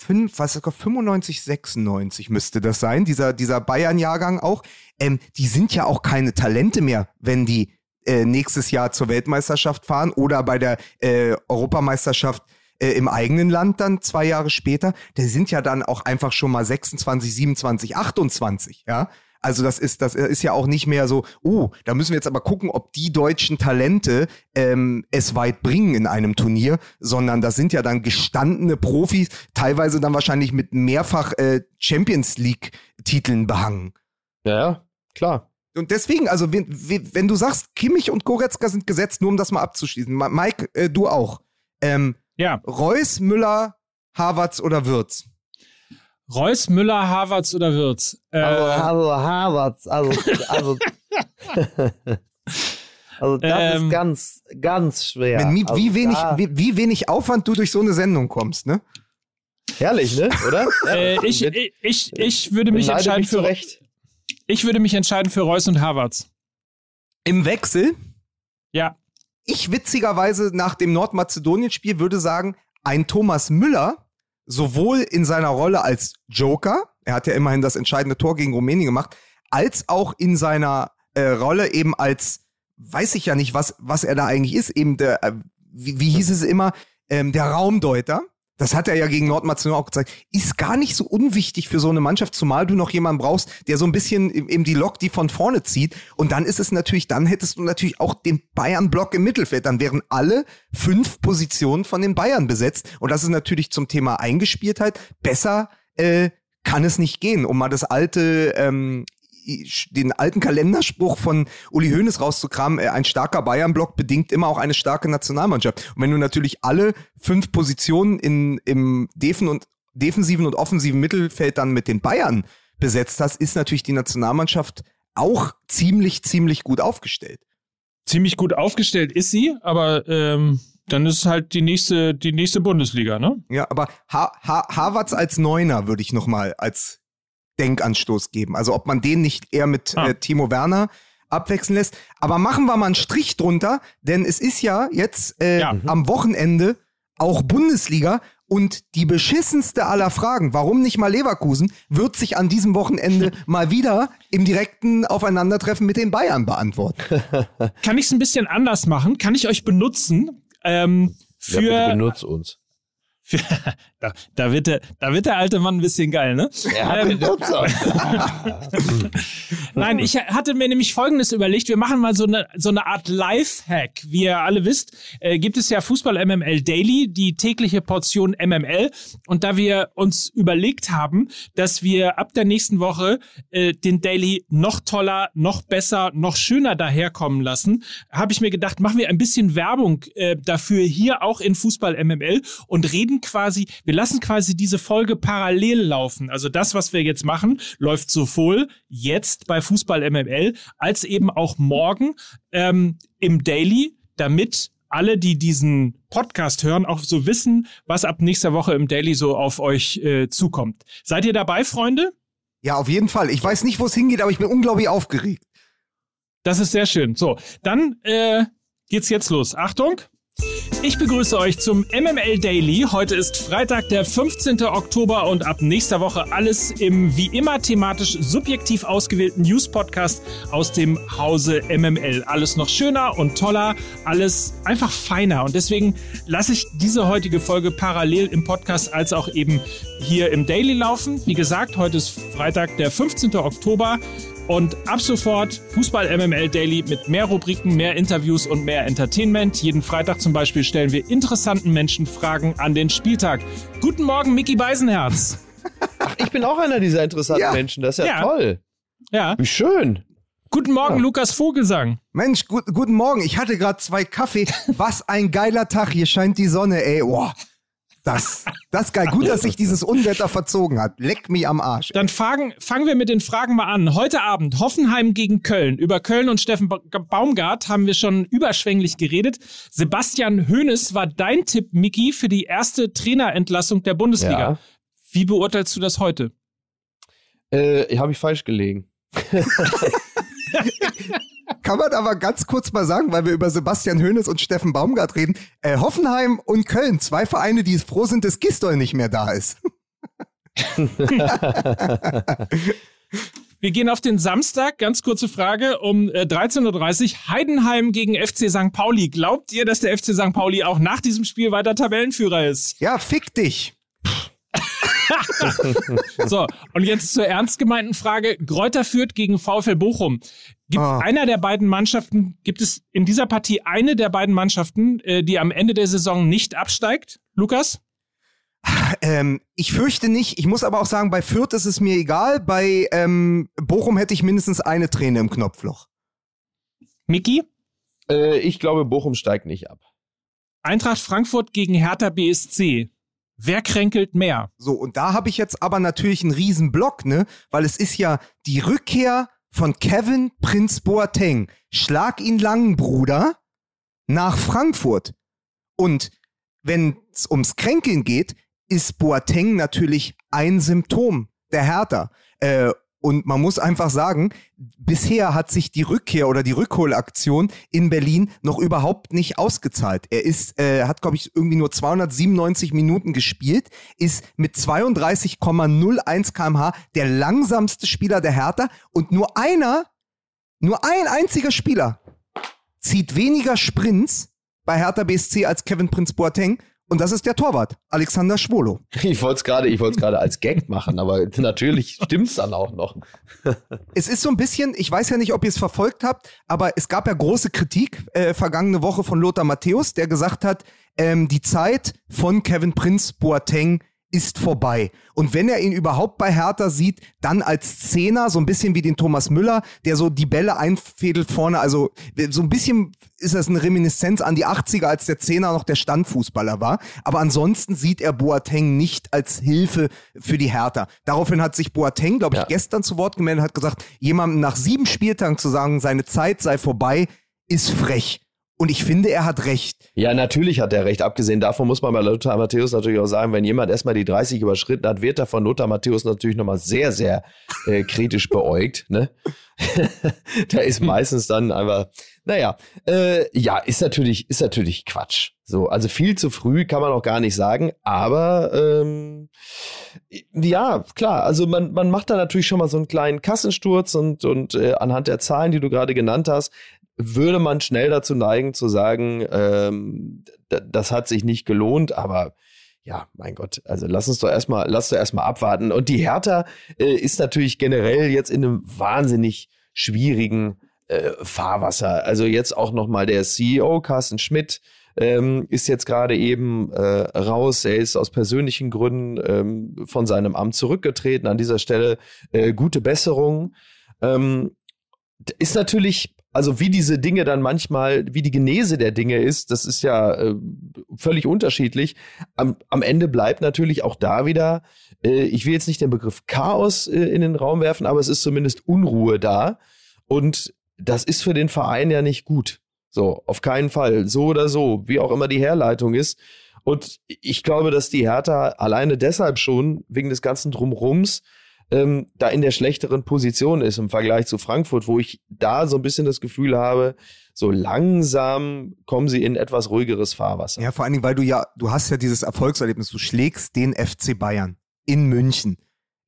5, was das, 95, 96 müsste das sein, dieser, dieser Bayern-Jahrgang auch. Ähm, die sind ja auch keine Talente mehr, wenn die äh, nächstes Jahr zur Weltmeisterschaft fahren oder bei der äh, Europameisterschaft äh, im eigenen Land dann zwei Jahre später. Die sind ja dann auch einfach schon mal 26, 27, 28, ja. Also das ist, das ist ja auch nicht mehr so, oh, da müssen wir jetzt aber gucken, ob die deutschen Talente ähm, es weit bringen in einem Turnier, sondern das sind ja dann gestandene Profis, teilweise dann wahrscheinlich mit mehrfach äh, Champions League-Titeln behangen. Ja, ja, klar. Und deswegen, also wenn, wenn du sagst, Kimmich und Goretzka sind gesetzt, nur um das mal abzuschließen. Mike, äh, du auch. Ähm, Ja, Reus, Müller, Havertz oder Wirtz? Reus, Müller, Havertz oder Wirtz? Äh, Also, also Harvards, also, also, also das Ähm, ist ganz, ganz schwer. Wie, also, wie, wenig, wie, wie wenig Aufwand du durch so eine Sendung kommst, ne? Herrlich, ne? Oder? äh, ich, Mit- ich, ich, ich würde mich entscheiden mich für Recht. ich würde mich entscheiden für Reus und Havertz. Im Wechsel. Ja, Ich witzigerweise nach dem Nordmazedonien-Spiel würde sagen, ein Thomas Müller, sowohl in seiner Rolle als Joker, er hat ja immerhin das entscheidende Tor gegen Rumänien gemacht, als auch in seiner äh, Rolle eben als, weiß ich ja nicht, was, was er da eigentlich ist, eben der, äh, wie, wie hieß es immer, ähm, der Raumdeuter. Das hat er ja gegen Nordmazedonien auch gezeigt. Ist gar nicht so unwichtig für so eine Mannschaft, zumal du noch jemanden brauchst, der so ein bisschen eben die Lok, die von vorne zieht. Und dann ist es natürlich, dann hättest du natürlich auch den Bayern-Block im Mittelfeld. Dann wären alle fünf Positionen von den Bayern besetzt. Und das ist natürlich zum Thema Eingespieltheit. Besser äh, kann es nicht gehen, um mal das alte, ähm, den alten Kalenderspruch von Uli Hoeneß rauszukramen, äh, ein starker Bayern-Block bedingt immer auch eine starke Nationalmannschaft. Und wenn du natürlich alle fünf Positionen in, im Defen und, defensiven und offensiven Mittelfeld dann mit den Bayern besetzt hast, ist natürlich die Nationalmannschaft auch ziemlich, ziemlich gut aufgestellt. ziemlich gut aufgestellt ist sie, aber ähm, dann ist halt die nächste, die nächste Bundesliga, ne? Ja, aber ha ha Havertz als Neuner würde ich nochmal als Denkanstoß geben. Also ob man den nicht eher mit Ah. äh, Timo Werner abwechseln lässt. Aber machen wir mal einen Strich drunter, denn es ist ja jetzt äh, Ja. am Wochenende auch Bundesliga und die beschissenste aller Fragen, warum nicht mal Leverkusen, wird sich an diesem Wochenende mal wieder im direkten Aufeinandertreffen mit den Bayern beantworten. Kann ich es ein bisschen anders machen? Kann ich euch benutzen? Ähm, Ja, bitte für, benutz uns. da, da, wird der, da wird der alte Mann ein bisschen geil, ne? Ähm, Nein, ich hatte mir nämlich Folgendes überlegt. Wir machen mal so eine, so eine Art Live-Hack. Wie ihr alle wisst, äh, gibt es ja Fußball MML Daily, die tägliche Portion MML. Und da wir uns überlegt haben, dass wir ab der nächsten Woche äh, den Daily noch toller, noch besser, noch schöner daherkommen lassen, habe ich mir gedacht, machen wir ein bisschen Werbung äh, dafür hier auch in Fußball MML und reden legen quasi, wir lassen quasi diese Folge parallel laufen. Also das, was wir jetzt machen, läuft sowohl jetzt bei Fußball MML als eben auch morgen ähm, im Daily, damit alle, die diesen Podcast hören, auch so wissen, was ab nächster Woche im Daily so auf euch äh, zukommt. Seid ihr dabei, Freunde? Ja, auf jeden Fall. Ich weiß nicht, wo es hingeht, aber ich bin unglaublich aufgeregt. Das ist sehr schön. So, dann äh, geht's jetzt los. Achtung! Ich begrüße euch zum MML Daily. Heute ist Freitag, der 15. Oktober und ab nächster Woche alles im wie immer thematisch subjektiv ausgewählten News-Podcast aus dem Hause MML. Alles noch schöner und toller, alles einfach feiner. Und deswegen lasse ich diese heutige Folge parallel im Podcast als auch eben hier im Daily laufen. Wie gesagt, heute ist Freitag, der 15. Oktober. Und ab sofort Fußball MML Daily mit mehr Rubriken, mehr Interviews und mehr Entertainment. Jeden Freitag zum Beispiel stellen wir interessanten Menschen Fragen an den Spieltag. Guten Morgen, Mickey Beisenherz. Ach, ich bin auch einer dieser interessanten ja. Menschen. Das ist ja, ja, toll. Ja. Wie schön. Guten Morgen, ja. Lukas Vogelsang. Mensch, gut, guten Morgen. Ich hatte gerade zwei Kaffee. Was ein geiler Tag. Hier scheint die Sonne, ey. Boah. Das, das ist geil. Gut, dass sich dieses Unwetter verzogen hat. Leck mich am Arsch. Dann fangen, fangen wir mit den Fragen mal an. Heute Abend Hoffenheim gegen Köln. Über Köln und Steffen Baumgart haben wir schon überschwänglich geredet. Sebastian Hoeneß war dein Tipp, Miki, für die erste Trainerentlassung der Bundesliga. Ja. Wie beurteilst du das heute? Äh, Habe ich falsch gelegen. Kann man aber ganz kurz mal sagen, weil wir über Sebastian Hoeneß und Steffen Baumgart reden. Äh, Hoffenheim und Köln, zwei Vereine, die froh sind, dass Gistol nicht mehr da ist. Wir gehen auf den Samstag. Ganz kurze Frage um äh, 13.30 Uhr. Heidenheim gegen FC St. Pauli. Glaubt ihr, dass der FC St. Pauli auch nach diesem Spiel weiter Tabellenführer ist? Ja, fick dich. so, und jetzt zur ernst gemeinten Frage. Gräuter führt gegen VfL Bochum. Gibt oh. einer der beiden Mannschaften, gibt es in dieser Partie eine der beiden Mannschaften, äh, die am Ende der Saison nicht absteigt? Lukas? Ähm, ich fürchte nicht. Ich muss aber auch sagen, bei Fürth ist es mir egal. Bei ähm, Bochum hätte ich mindestens eine Träne im Knopfloch. Miki? Äh, ich glaube, Bochum steigt nicht ab. Eintracht Frankfurt gegen Hertha BSC. Wer kränkelt mehr? So, und da habe ich jetzt aber natürlich einen riesen Block, ne? Weil es ist ja die Rückkehr von Kevin Prinz Boateng. Schlag ihn lang, Bruder, nach Frankfurt. Und wenn es ums Kränkeln geht, ist Boateng natürlich ein Symptom der Hertha. Äh, und man muss einfach sagen, bisher hat sich die Rückkehr oder die Rückholaktion in Berlin noch überhaupt nicht ausgezahlt. Er ist, äh, hat, glaube ich, irgendwie nur 297 Minuten gespielt, ist mit 32,01 kmh der langsamste Spieler der Hertha und nur einer, nur ein einziger Spieler zieht weniger Sprints bei Hertha BSC als Kevin Prinz Boateng und das ist der Torwart, Alexander Schwolo. Ich wollte es gerade, ich wollte es gerade als Gag machen, aber natürlich stimmt's dann auch noch. es ist so ein bisschen, ich weiß ja nicht, ob ihr es verfolgt habt, aber es gab ja große Kritik äh, vergangene Woche von Lothar Matthäus, der gesagt hat, ähm, die Zeit von Kevin Prince Boateng ist vorbei. Und wenn er ihn überhaupt bei Hertha sieht, dann als Zehner, so ein bisschen wie den Thomas Müller, der so die Bälle einfädelt vorne. Also so ein bisschen ist das eine Reminiszenz an die 80er, als der Zehner noch der Standfußballer war. Aber ansonsten sieht er Boateng nicht als Hilfe für die Hertha. Daraufhin hat sich Boateng, glaube ich, ja. gestern zu Wort gemeldet, hat gesagt, jemandem nach sieben Spieltagen zu sagen, seine Zeit sei vorbei, ist frech. Und ich finde, er hat recht. Ja, natürlich hat er recht. Abgesehen davon muss man bei Lothar Matthäus natürlich auch sagen, wenn jemand erstmal die 30 überschritten hat, wird er von Lothar Matthäus natürlich nochmal sehr, sehr äh, kritisch beäugt. Ne? da ist meistens dann einfach, naja, äh, ja, ist natürlich, ist natürlich Quatsch. So, also viel zu früh kann man auch gar nicht sagen, aber ähm, ja, klar, also man, man macht da natürlich schon mal so einen kleinen Kassensturz und, und äh, anhand der Zahlen, die du gerade genannt hast, würde man schnell dazu neigen zu sagen, ähm, das hat sich nicht gelohnt, aber ja, mein Gott, also lass uns doch erstmal, lass doch erstmal abwarten. Und die Hertha äh, ist natürlich generell jetzt in einem wahnsinnig schwierigen äh, Fahrwasser. Also jetzt auch nochmal der CEO, Carsten Schmidt, ähm, ist jetzt gerade eben äh, raus. Er ist aus persönlichen Gründen ähm, von seinem Amt zurückgetreten. An dieser Stelle äh, gute Besserung. Ähm, ist natürlich also wie diese Dinge dann manchmal, wie die Genese der Dinge ist, das ist ja äh, völlig unterschiedlich. Am, am Ende bleibt natürlich auch da wieder, äh, ich will jetzt nicht den Begriff Chaos äh, in den Raum werfen, aber es ist zumindest Unruhe da. Und das ist für den Verein ja nicht gut. So, auf keinen Fall. So oder so, wie auch immer die Herleitung ist. Und ich glaube, dass die Hertha alleine deshalb schon, wegen des ganzen Drumrums, ähm, da in der schlechteren Position ist im Vergleich zu Frankfurt, wo ich da so ein bisschen das Gefühl habe, so langsam kommen sie in etwas ruhigeres Fahrwasser. Ja, vor allen Dingen, weil du ja, du hast ja dieses Erfolgserlebnis, du schlägst den FC Bayern in München.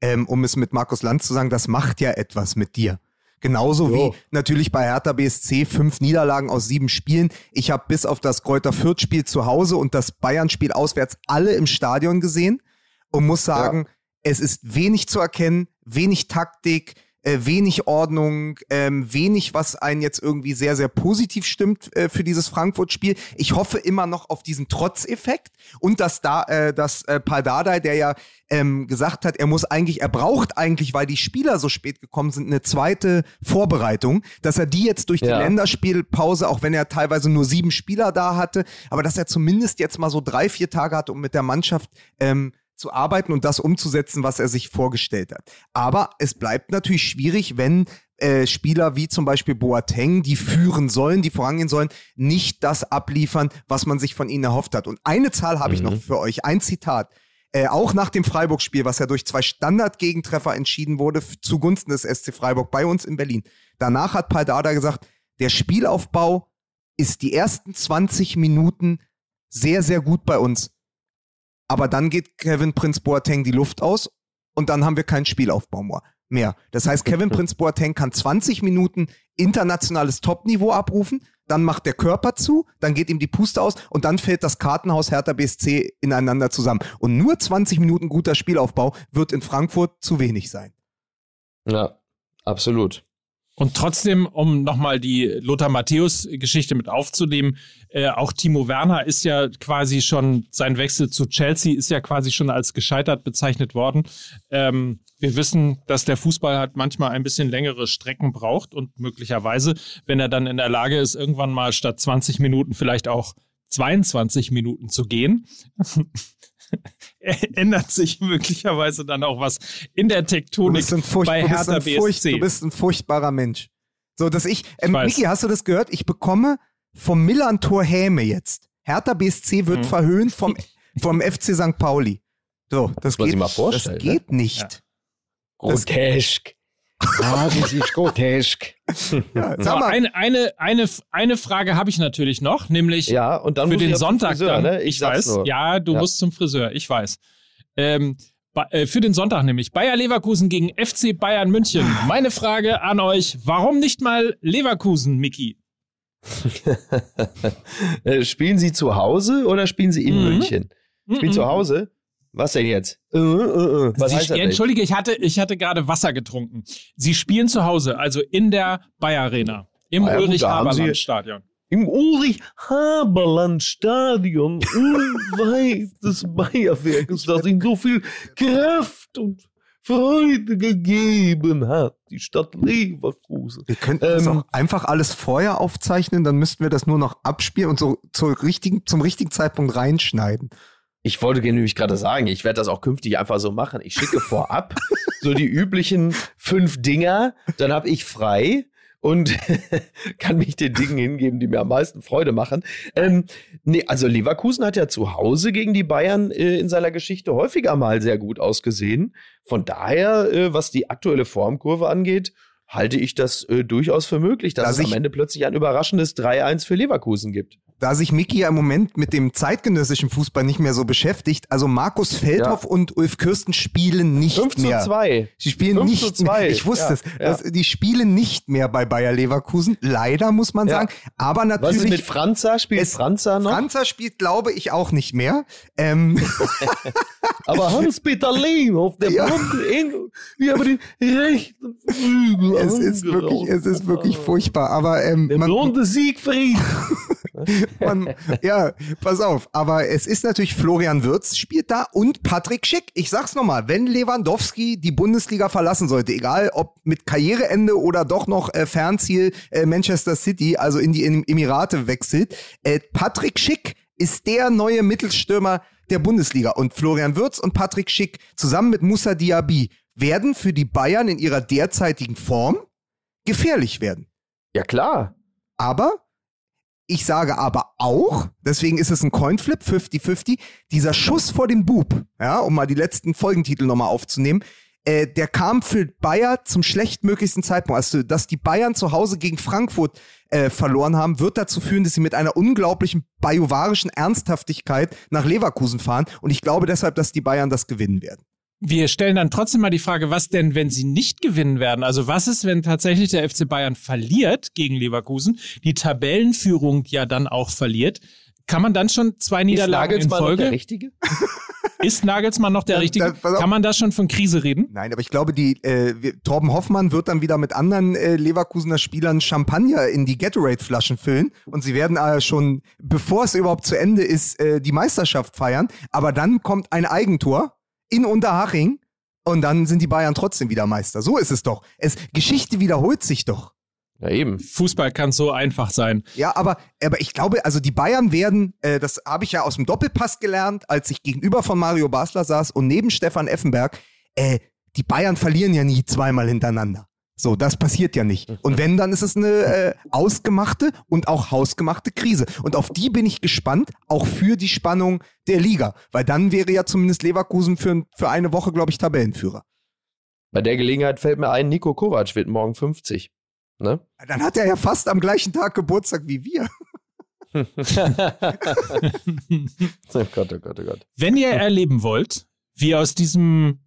Ähm, um es mit Markus Lanz zu sagen, das macht ja etwas mit dir. Genauso jo. wie natürlich bei Hertha BSC fünf Niederlagen aus sieben Spielen. Ich habe bis auf das Kräuter Fürth-Spiel zu Hause und das Bayern-Spiel auswärts alle im Stadion gesehen und muss sagen, ja es ist wenig zu erkennen, wenig Taktik, äh, wenig Ordnung, ähm, wenig, was einen jetzt irgendwie sehr, sehr positiv stimmt äh, für dieses Frankfurt-Spiel. Ich hoffe immer noch auf diesen Trotzeffekt und dass da, äh, dass äh, Pardadei, der ja ähm, gesagt hat, er muss eigentlich, er braucht eigentlich, weil die Spieler so spät gekommen sind, eine zweite Vorbereitung, dass er die jetzt durch die ja. Länderspielpause, auch wenn er teilweise nur sieben Spieler da hatte, aber dass er zumindest jetzt mal so drei, vier Tage hatte, um mit der Mannschaft ähm, zu arbeiten und das umzusetzen, was er sich vorgestellt hat. Aber es bleibt natürlich schwierig, wenn äh, Spieler wie zum Beispiel Boateng, die führen sollen, die vorangehen sollen, nicht das abliefern, was man sich von ihnen erhofft hat. Und eine Zahl habe mhm. ich noch mhm. für euch, ein Zitat. Äh, auch nach dem Freiburg-Spiel, was ja durch zwei Standardgegentreffer entschieden wurde, zugunsten des SC Freiburg bei uns in Berlin. Danach hat Paldada gesagt, der Spielaufbau ist die ersten 20 Minuten sehr, sehr gut bei uns. Aber dann geht Kevin Prince Boateng die Luft aus und dann haben wir keinen Spielaufbau mehr. Das heißt, Kevin Prince Boateng kann 20 Minuten internationales Topniveau abrufen, dann macht der Körper zu, dann geht ihm die Puste aus und dann fällt das Kartenhaus Hertha BSC ineinander zusammen. Und nur 20 Minuten guter Spielaufbau wird in Frankfurt zu wenig sein. Ja, absolut. Und trotzdem, um nochmal die Lothar Matthäus-Geschichte mit aufzunehmen, äh, auch Timo Werner ist ja quasi schon, sein Wechsel zu Chelsea ist ja quasi schon als gescheitert bezeichnet worden. Ähm, wir wissen, dass der Fußball halt manchmal ein bisschen längere Strecken braucht und möglicherweise, wenn er dann in der Lage ist, irgendwann mal statt 20 Minuten vielleicht auch 22 Minuten zu gehen, ändert sich möglicherweise dann auch was in der Tektonik bei Hertha BSC. Furcht, du bist ein furchtbarer Mensch. So, dass ich, ähm, ich Miki, hast du das gehört? Ich bekomme vom Millantor Häme jetzt. Hertha BSC wird hm. verhöhnt vom, vom FC St. Pauli. So, das, das geht, das ne? geht nicht. Ja. Grotesk. Ah, das ist grotesk. Ja, sag mal. Eine, eine, eine, eine Frage habe ich natürlich noch, nämlich ja, und dann für den Sonntag Friseur, dann. Ne? Ich, ich weiß. Nur. Ja, du ja. musst zum Friseur, ich weiß. Ähm, äh, für den Sonntag nämlich. Bayer Leverkusen gegen FC Bayern München. Meine Frage an euch: Warum nicht mal Leverkusen, Miki? Äh, spielen Sie zu Hause oder spielen Sie in mhm. München? Spielen mhm. zu Hause? Was denn jetzt? Äh, äh, äh. Was Sie, heißt das Entschuldige, ich hatte, ich hatte gerade Wasser getrunken. Sie spielen zu Hause, also in der Bayer Arena, im ah, ja, Ulrich-Haberland-Stadion. Im Ulrich-Haberland-Stadion, unweit des Bayerwerkes, das ihnen so viel Kraft und Freude gegeben hat, die Stadt Leverkusen. Wir könnten ähm, das auch einfach alles vorher aufzeichnen, dann müssten wir das nur noch abspielen und so zur richtigen, zum richtigen Zeitpunkt reinschneiden. Ich wollte nämlich gerade sagen, ich werde das auch künftig einfach so machen. Ich schicke vorab so die üblichen fünf Dinger, dann habe ich frei und kann mich den Dingen hingeben, die mir am meisten Freude machen. Ähm, nee, also Leverkusen hat ja zu Hause gegen die Bayern äh, in seiner Geschichte häufiger mal sehr gut ausgesehen. Von daher, äh, was die aktuelle Formkurve angeht, halte ich das äh, durchaus für möglich, dass, dass es am Ende plötzlich ein überraschendes 3-1 für Leverkusen gibt da sich Miki ja im Moment mit dem zeitgenössischen Fußball nicht mehr so beschäftigt, also Markus Feldhoff ja. und Ulf Kirsten spielen nicht 5 mehr. 5 zu 2. Sie spielen 5 nicht zu 2. mehr. Ich wusste ja, es. Ja. Das, die spielen nicht mehr bei Bayer Leverkusen. Leider muss man sagen. Aber natürlich. Was ist mit Franza? Spielt es, Franza noch? Franza spielt, glaube ich, auch nicht mehr. Ähm. Aber Hans-Peter Lehm auf der ja. Blonde, wir haben den rechten Flügel Es ist wirklich, es ist wirklich furchtbar. Aber ähm, der blonde Siegfried. Man, ja, pass auf. Aber es ist natürlich Florian Wirz spielt da und Patrick Schick. Ich sag's nochmal, wenn Lewandowski die Bundesliga verlassen sollte, egal ob mit Karriereende oder doch noch äh, Fernziel äh, Manchester City, also in die Emirate wechselt, äh, Patrick Schick ist der neue Mittelstürmer der Bundesliga. Und Florian Wirz und Patrick Schick zusammen mit Musa Diaby werden für die Bayern in ihrer derzeitigen Form gefährlich werden. Ja, klar. Aber ich sage aber auch, deswegen ist es ein Coinflip, 50-50, dieser Schuss vor dem Bub, ja, um mal die letzten Folgentitel nochmal aufzunehmen, äh, der kam für Bayer zum schlechtmöglichsten Zeitpunkt. Also, dass die Bayern zu Hause gegen Frankfurt äh, verloren haben, wird dazu führen, dass sie mit einer unglaublichen bajuwarischen Ernsthaftigkeit nach Leverkusen fahren. Und ich glaube deshalb, dass die Bayern das gewinnen werden. Wir stellen dann trotzdem mal die Frage, was denn, wenn sie nicht gewinnen werden? Also was ist, wenn tatsächlich der FC Bayern verliert gegen Leverkusen, die Tabellenführung ja dann auch verliert? Kann man dann schon zwei Niederlagen in Folge? der Richtige? Ist Nagelsmann noch der Richtige? Kann man da schon von Krise reden? Nein, aber ich glaube, die äh, Torben Hoffmann wird dann wieder mit anderen äh, Leverkusener Spielern Champagner in die Gatorade-Flaschen füllen und sie werden äh, schon, bevor es überhaupt zu Ende ist, äh, die Meisterschaft feiern. Aber dann kommt ein Eigentor in Unterhaching und dann sind die Bayern trotzdem wieder Meister. So ist es doch. Es, Geschichte wiederholt sich doch. Ja, eben. Fußball kann so einfach sein. Ja, aber, aber ich glaube, also die Bayern werden, äh, das habe ich ja aus dem Doppelpass gelernt, als ich gegenüber von Mario Basler saß und neben Stefan Effenberg, äh, die Bayern verlieren ja nie zweimal hintereinander. So, das passiert ja nicht. Und wenn, dann ist es eine äh, ausgemachte und auch hausgemachte Krise. Und auf die bin ich gespannt, auch für die Spannung der Liga. Weil dann wäre ja zumindest Leverkusen für, für eine Woche, glaube ich, Tabellenführer. Bei der Gelegenheit fällt mir ein, Nico Kovac wird morgen 50. Ne? Dann hat er ja fast am gleichen Tag Geburtstag wie wir. oh Gott, oh Gott, oh Gott. Wenn ihr erleben wollt, wie aus diesem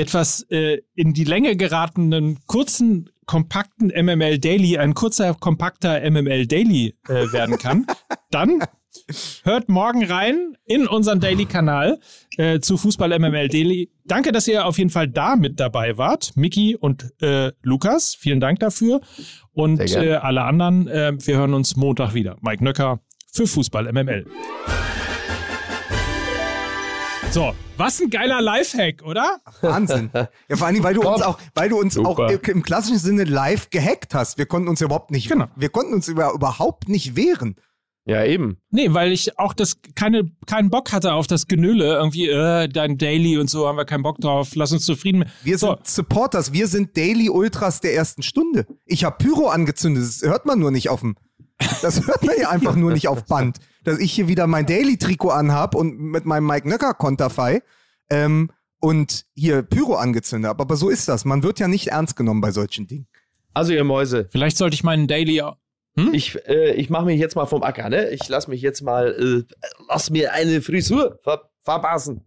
etwas äh, in die Länge geratenen kurzen, kompakten MML Daily ein kurzer, kompakter MML Daily äh, werden kann, dann hört morgen rein in unseren Daily-Kanal äh, zu Fußball MML Daily. Danke, dass ihr auf jeden Fall da mit dabei wart. Miki und äh, Lukas, vielen Dank dafür. Und äh, alle anderen, äh, wir hören uns Montag wieder. Mike Nöcker für Fußball MML. So, was ein geiler Lifehack, oder? Wahnsinn. Ja, vor allem, weil du uns auch, weil du uns auch im klassischen Sinne live gehackt hast. Wir konnten uns überhaupt nicht, genau. wir konnten uns über, überhaupt nicht wehren. Ja, eben. Nee, weil ich auch das keine, keinen Bock hatte auf das Genülle. Irgendwie, äh, dein Daily und so haben wir keinen Bock drauf. Lass uns zufrieden. Wir so. sind Supporters, wir sind Daily Ultras der ersten Stunde. Ich habe Pyro angezündet, das hört man nur nicht auf dem. Das hört man ja einfach nur nicht auf Band. Dass ich hier wieder mein Daily-Trikot anhab und mit meinem Mike Nöcker-Konterfei ähm, und hier Pyro angezündet habe. Aber so ist das. Man wird ja nicht ernst genommen bei solchen Dingen. Also ihr Mäuse. Vielleicht sollte ich meinen Daily hm? Ich, äh, ich mache mich jetzt mal vom Acker, ne? Ich lass mich jetzt mal, äh, lass mir eine Frisur ver verpassen.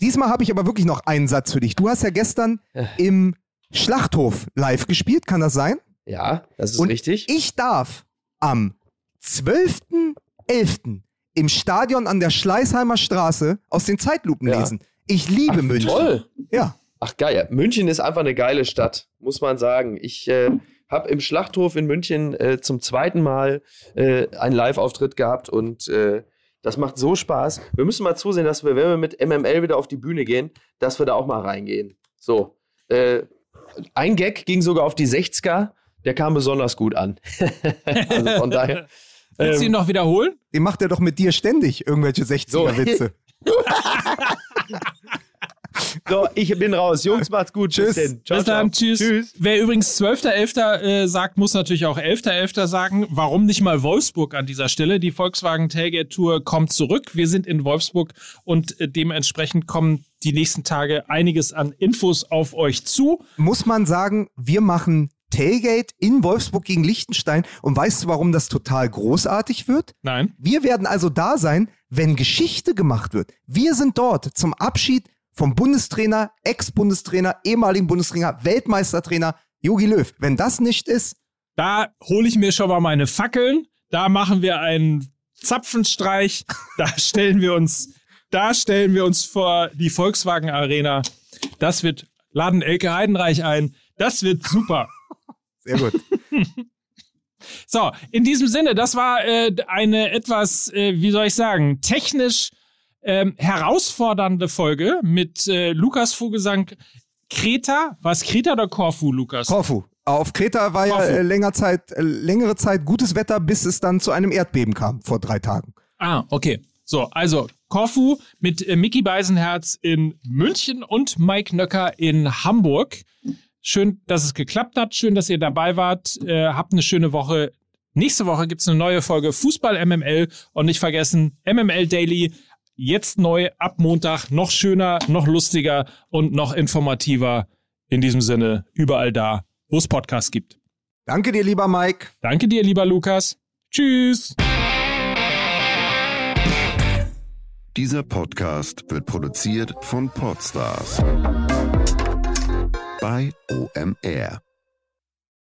Diesmal habe ich aber wirklich noch einen Satz für dich. Du hast ja gestern ja. im Schlachthof live gespielt, kann das sein? Ja, das ist Und richtig. Ich darf am 12.11. im Stadion an der Schleißheimer Straße aus den Zeitlupen ja. lesen. Ich liebe Ach, München. Toll. Ja. Ach geil. München ist einfach eine geile Stadt, muss man sagen. Ich äh, habe im Schlachthof in München äh, zum zweiten Mal äh, einen Live-Auftritt gehabt und äh, das macht so Spaß. Wir müssen mal zusehen, dass wir, wenn wir mit MML wieder auf die Bühne gehen, dass wir da auch mal reingehen. So. Äh, ein Gag ging sogar auf die 60er, der kam besonders gut an. also von daher. Willst du ihn ähm, noch wiederholen? Den macht er doch mit dir ständig, irgendwelche 60er-Witze. So. So, ich bin raus. Jungs, macht's gut. Tschüss. Bis, ciao, Bis dann. Ciao. Tschüss. Tschüss. Wer übrigens 12.11. Äh, sagt, muss natürlich auch 11.11. sagen. Warum nicht mal Wolfsburg an dieser Stelle? Die Volkswagen Tailgate Tour kommt zurück. Wir sind in Wolfsburg und äh, dementsprechend kommen die nächsten Tage einiges an Infos auf euch zu. Muss man sagen, wir machen Tailgate in Wolfsburg gegen Liechtenstein. Und weißt du, warum das total großartig wird? Nein. Wir werden also da sein, wenn Geschichte gemacht wird. Wir sind dort zum Abschied vom Bundestrainer, Ex-Bundestrainer, ehemaligen Bundestrainer, Weltmeistertrainer Jogi Löw. Wenn das nicht ist. Da hole ich mir schon mal meine Fackeln. Da machen wir einen Zapfenstreich. Da stellen wir uns, da stellen wir uns vor die Volkswagen Arena. Das wird, laden Elke Heidenreich ein. Das wird super. Sehr gut. So, in diesem Sinne, das war äh, eine etwas, äh, wie soll ich sagen, technisch ähm, herausfordernde Folge mit äh, Lukas Vogelsang. Kreta, war es Kreta oder Korfu, Lukas? Korfu. Auf Kreta war Korfu. ja äh, länger Zeit, äh, längere Zeit gutes Wetter, bis es dann zu einem Erdbeben kam vor drei Tagen. Ah, okay. So, also Korfu mit äh, Mickey Beisenherz in München und Mike Nöcker in Hamburg. Schön, dass es geklappt hat. Schön, dass ihr dabei wart. Äh, habt eine schöne Woche. Nächste Woche gibt's eine neue Folge Fußball MML und nicht vergessen MML Daily. Jetzt neu ab Montag. Noch schöner, noch lustiger und noch informativer. In diesem Sinne, überall da, wo es Podcasts gibt. Danke dir, lieber Mike. Danke dir, lieber Lukas. Tschüss. Dieser Podcast wird produziert von Podstars bei OMR.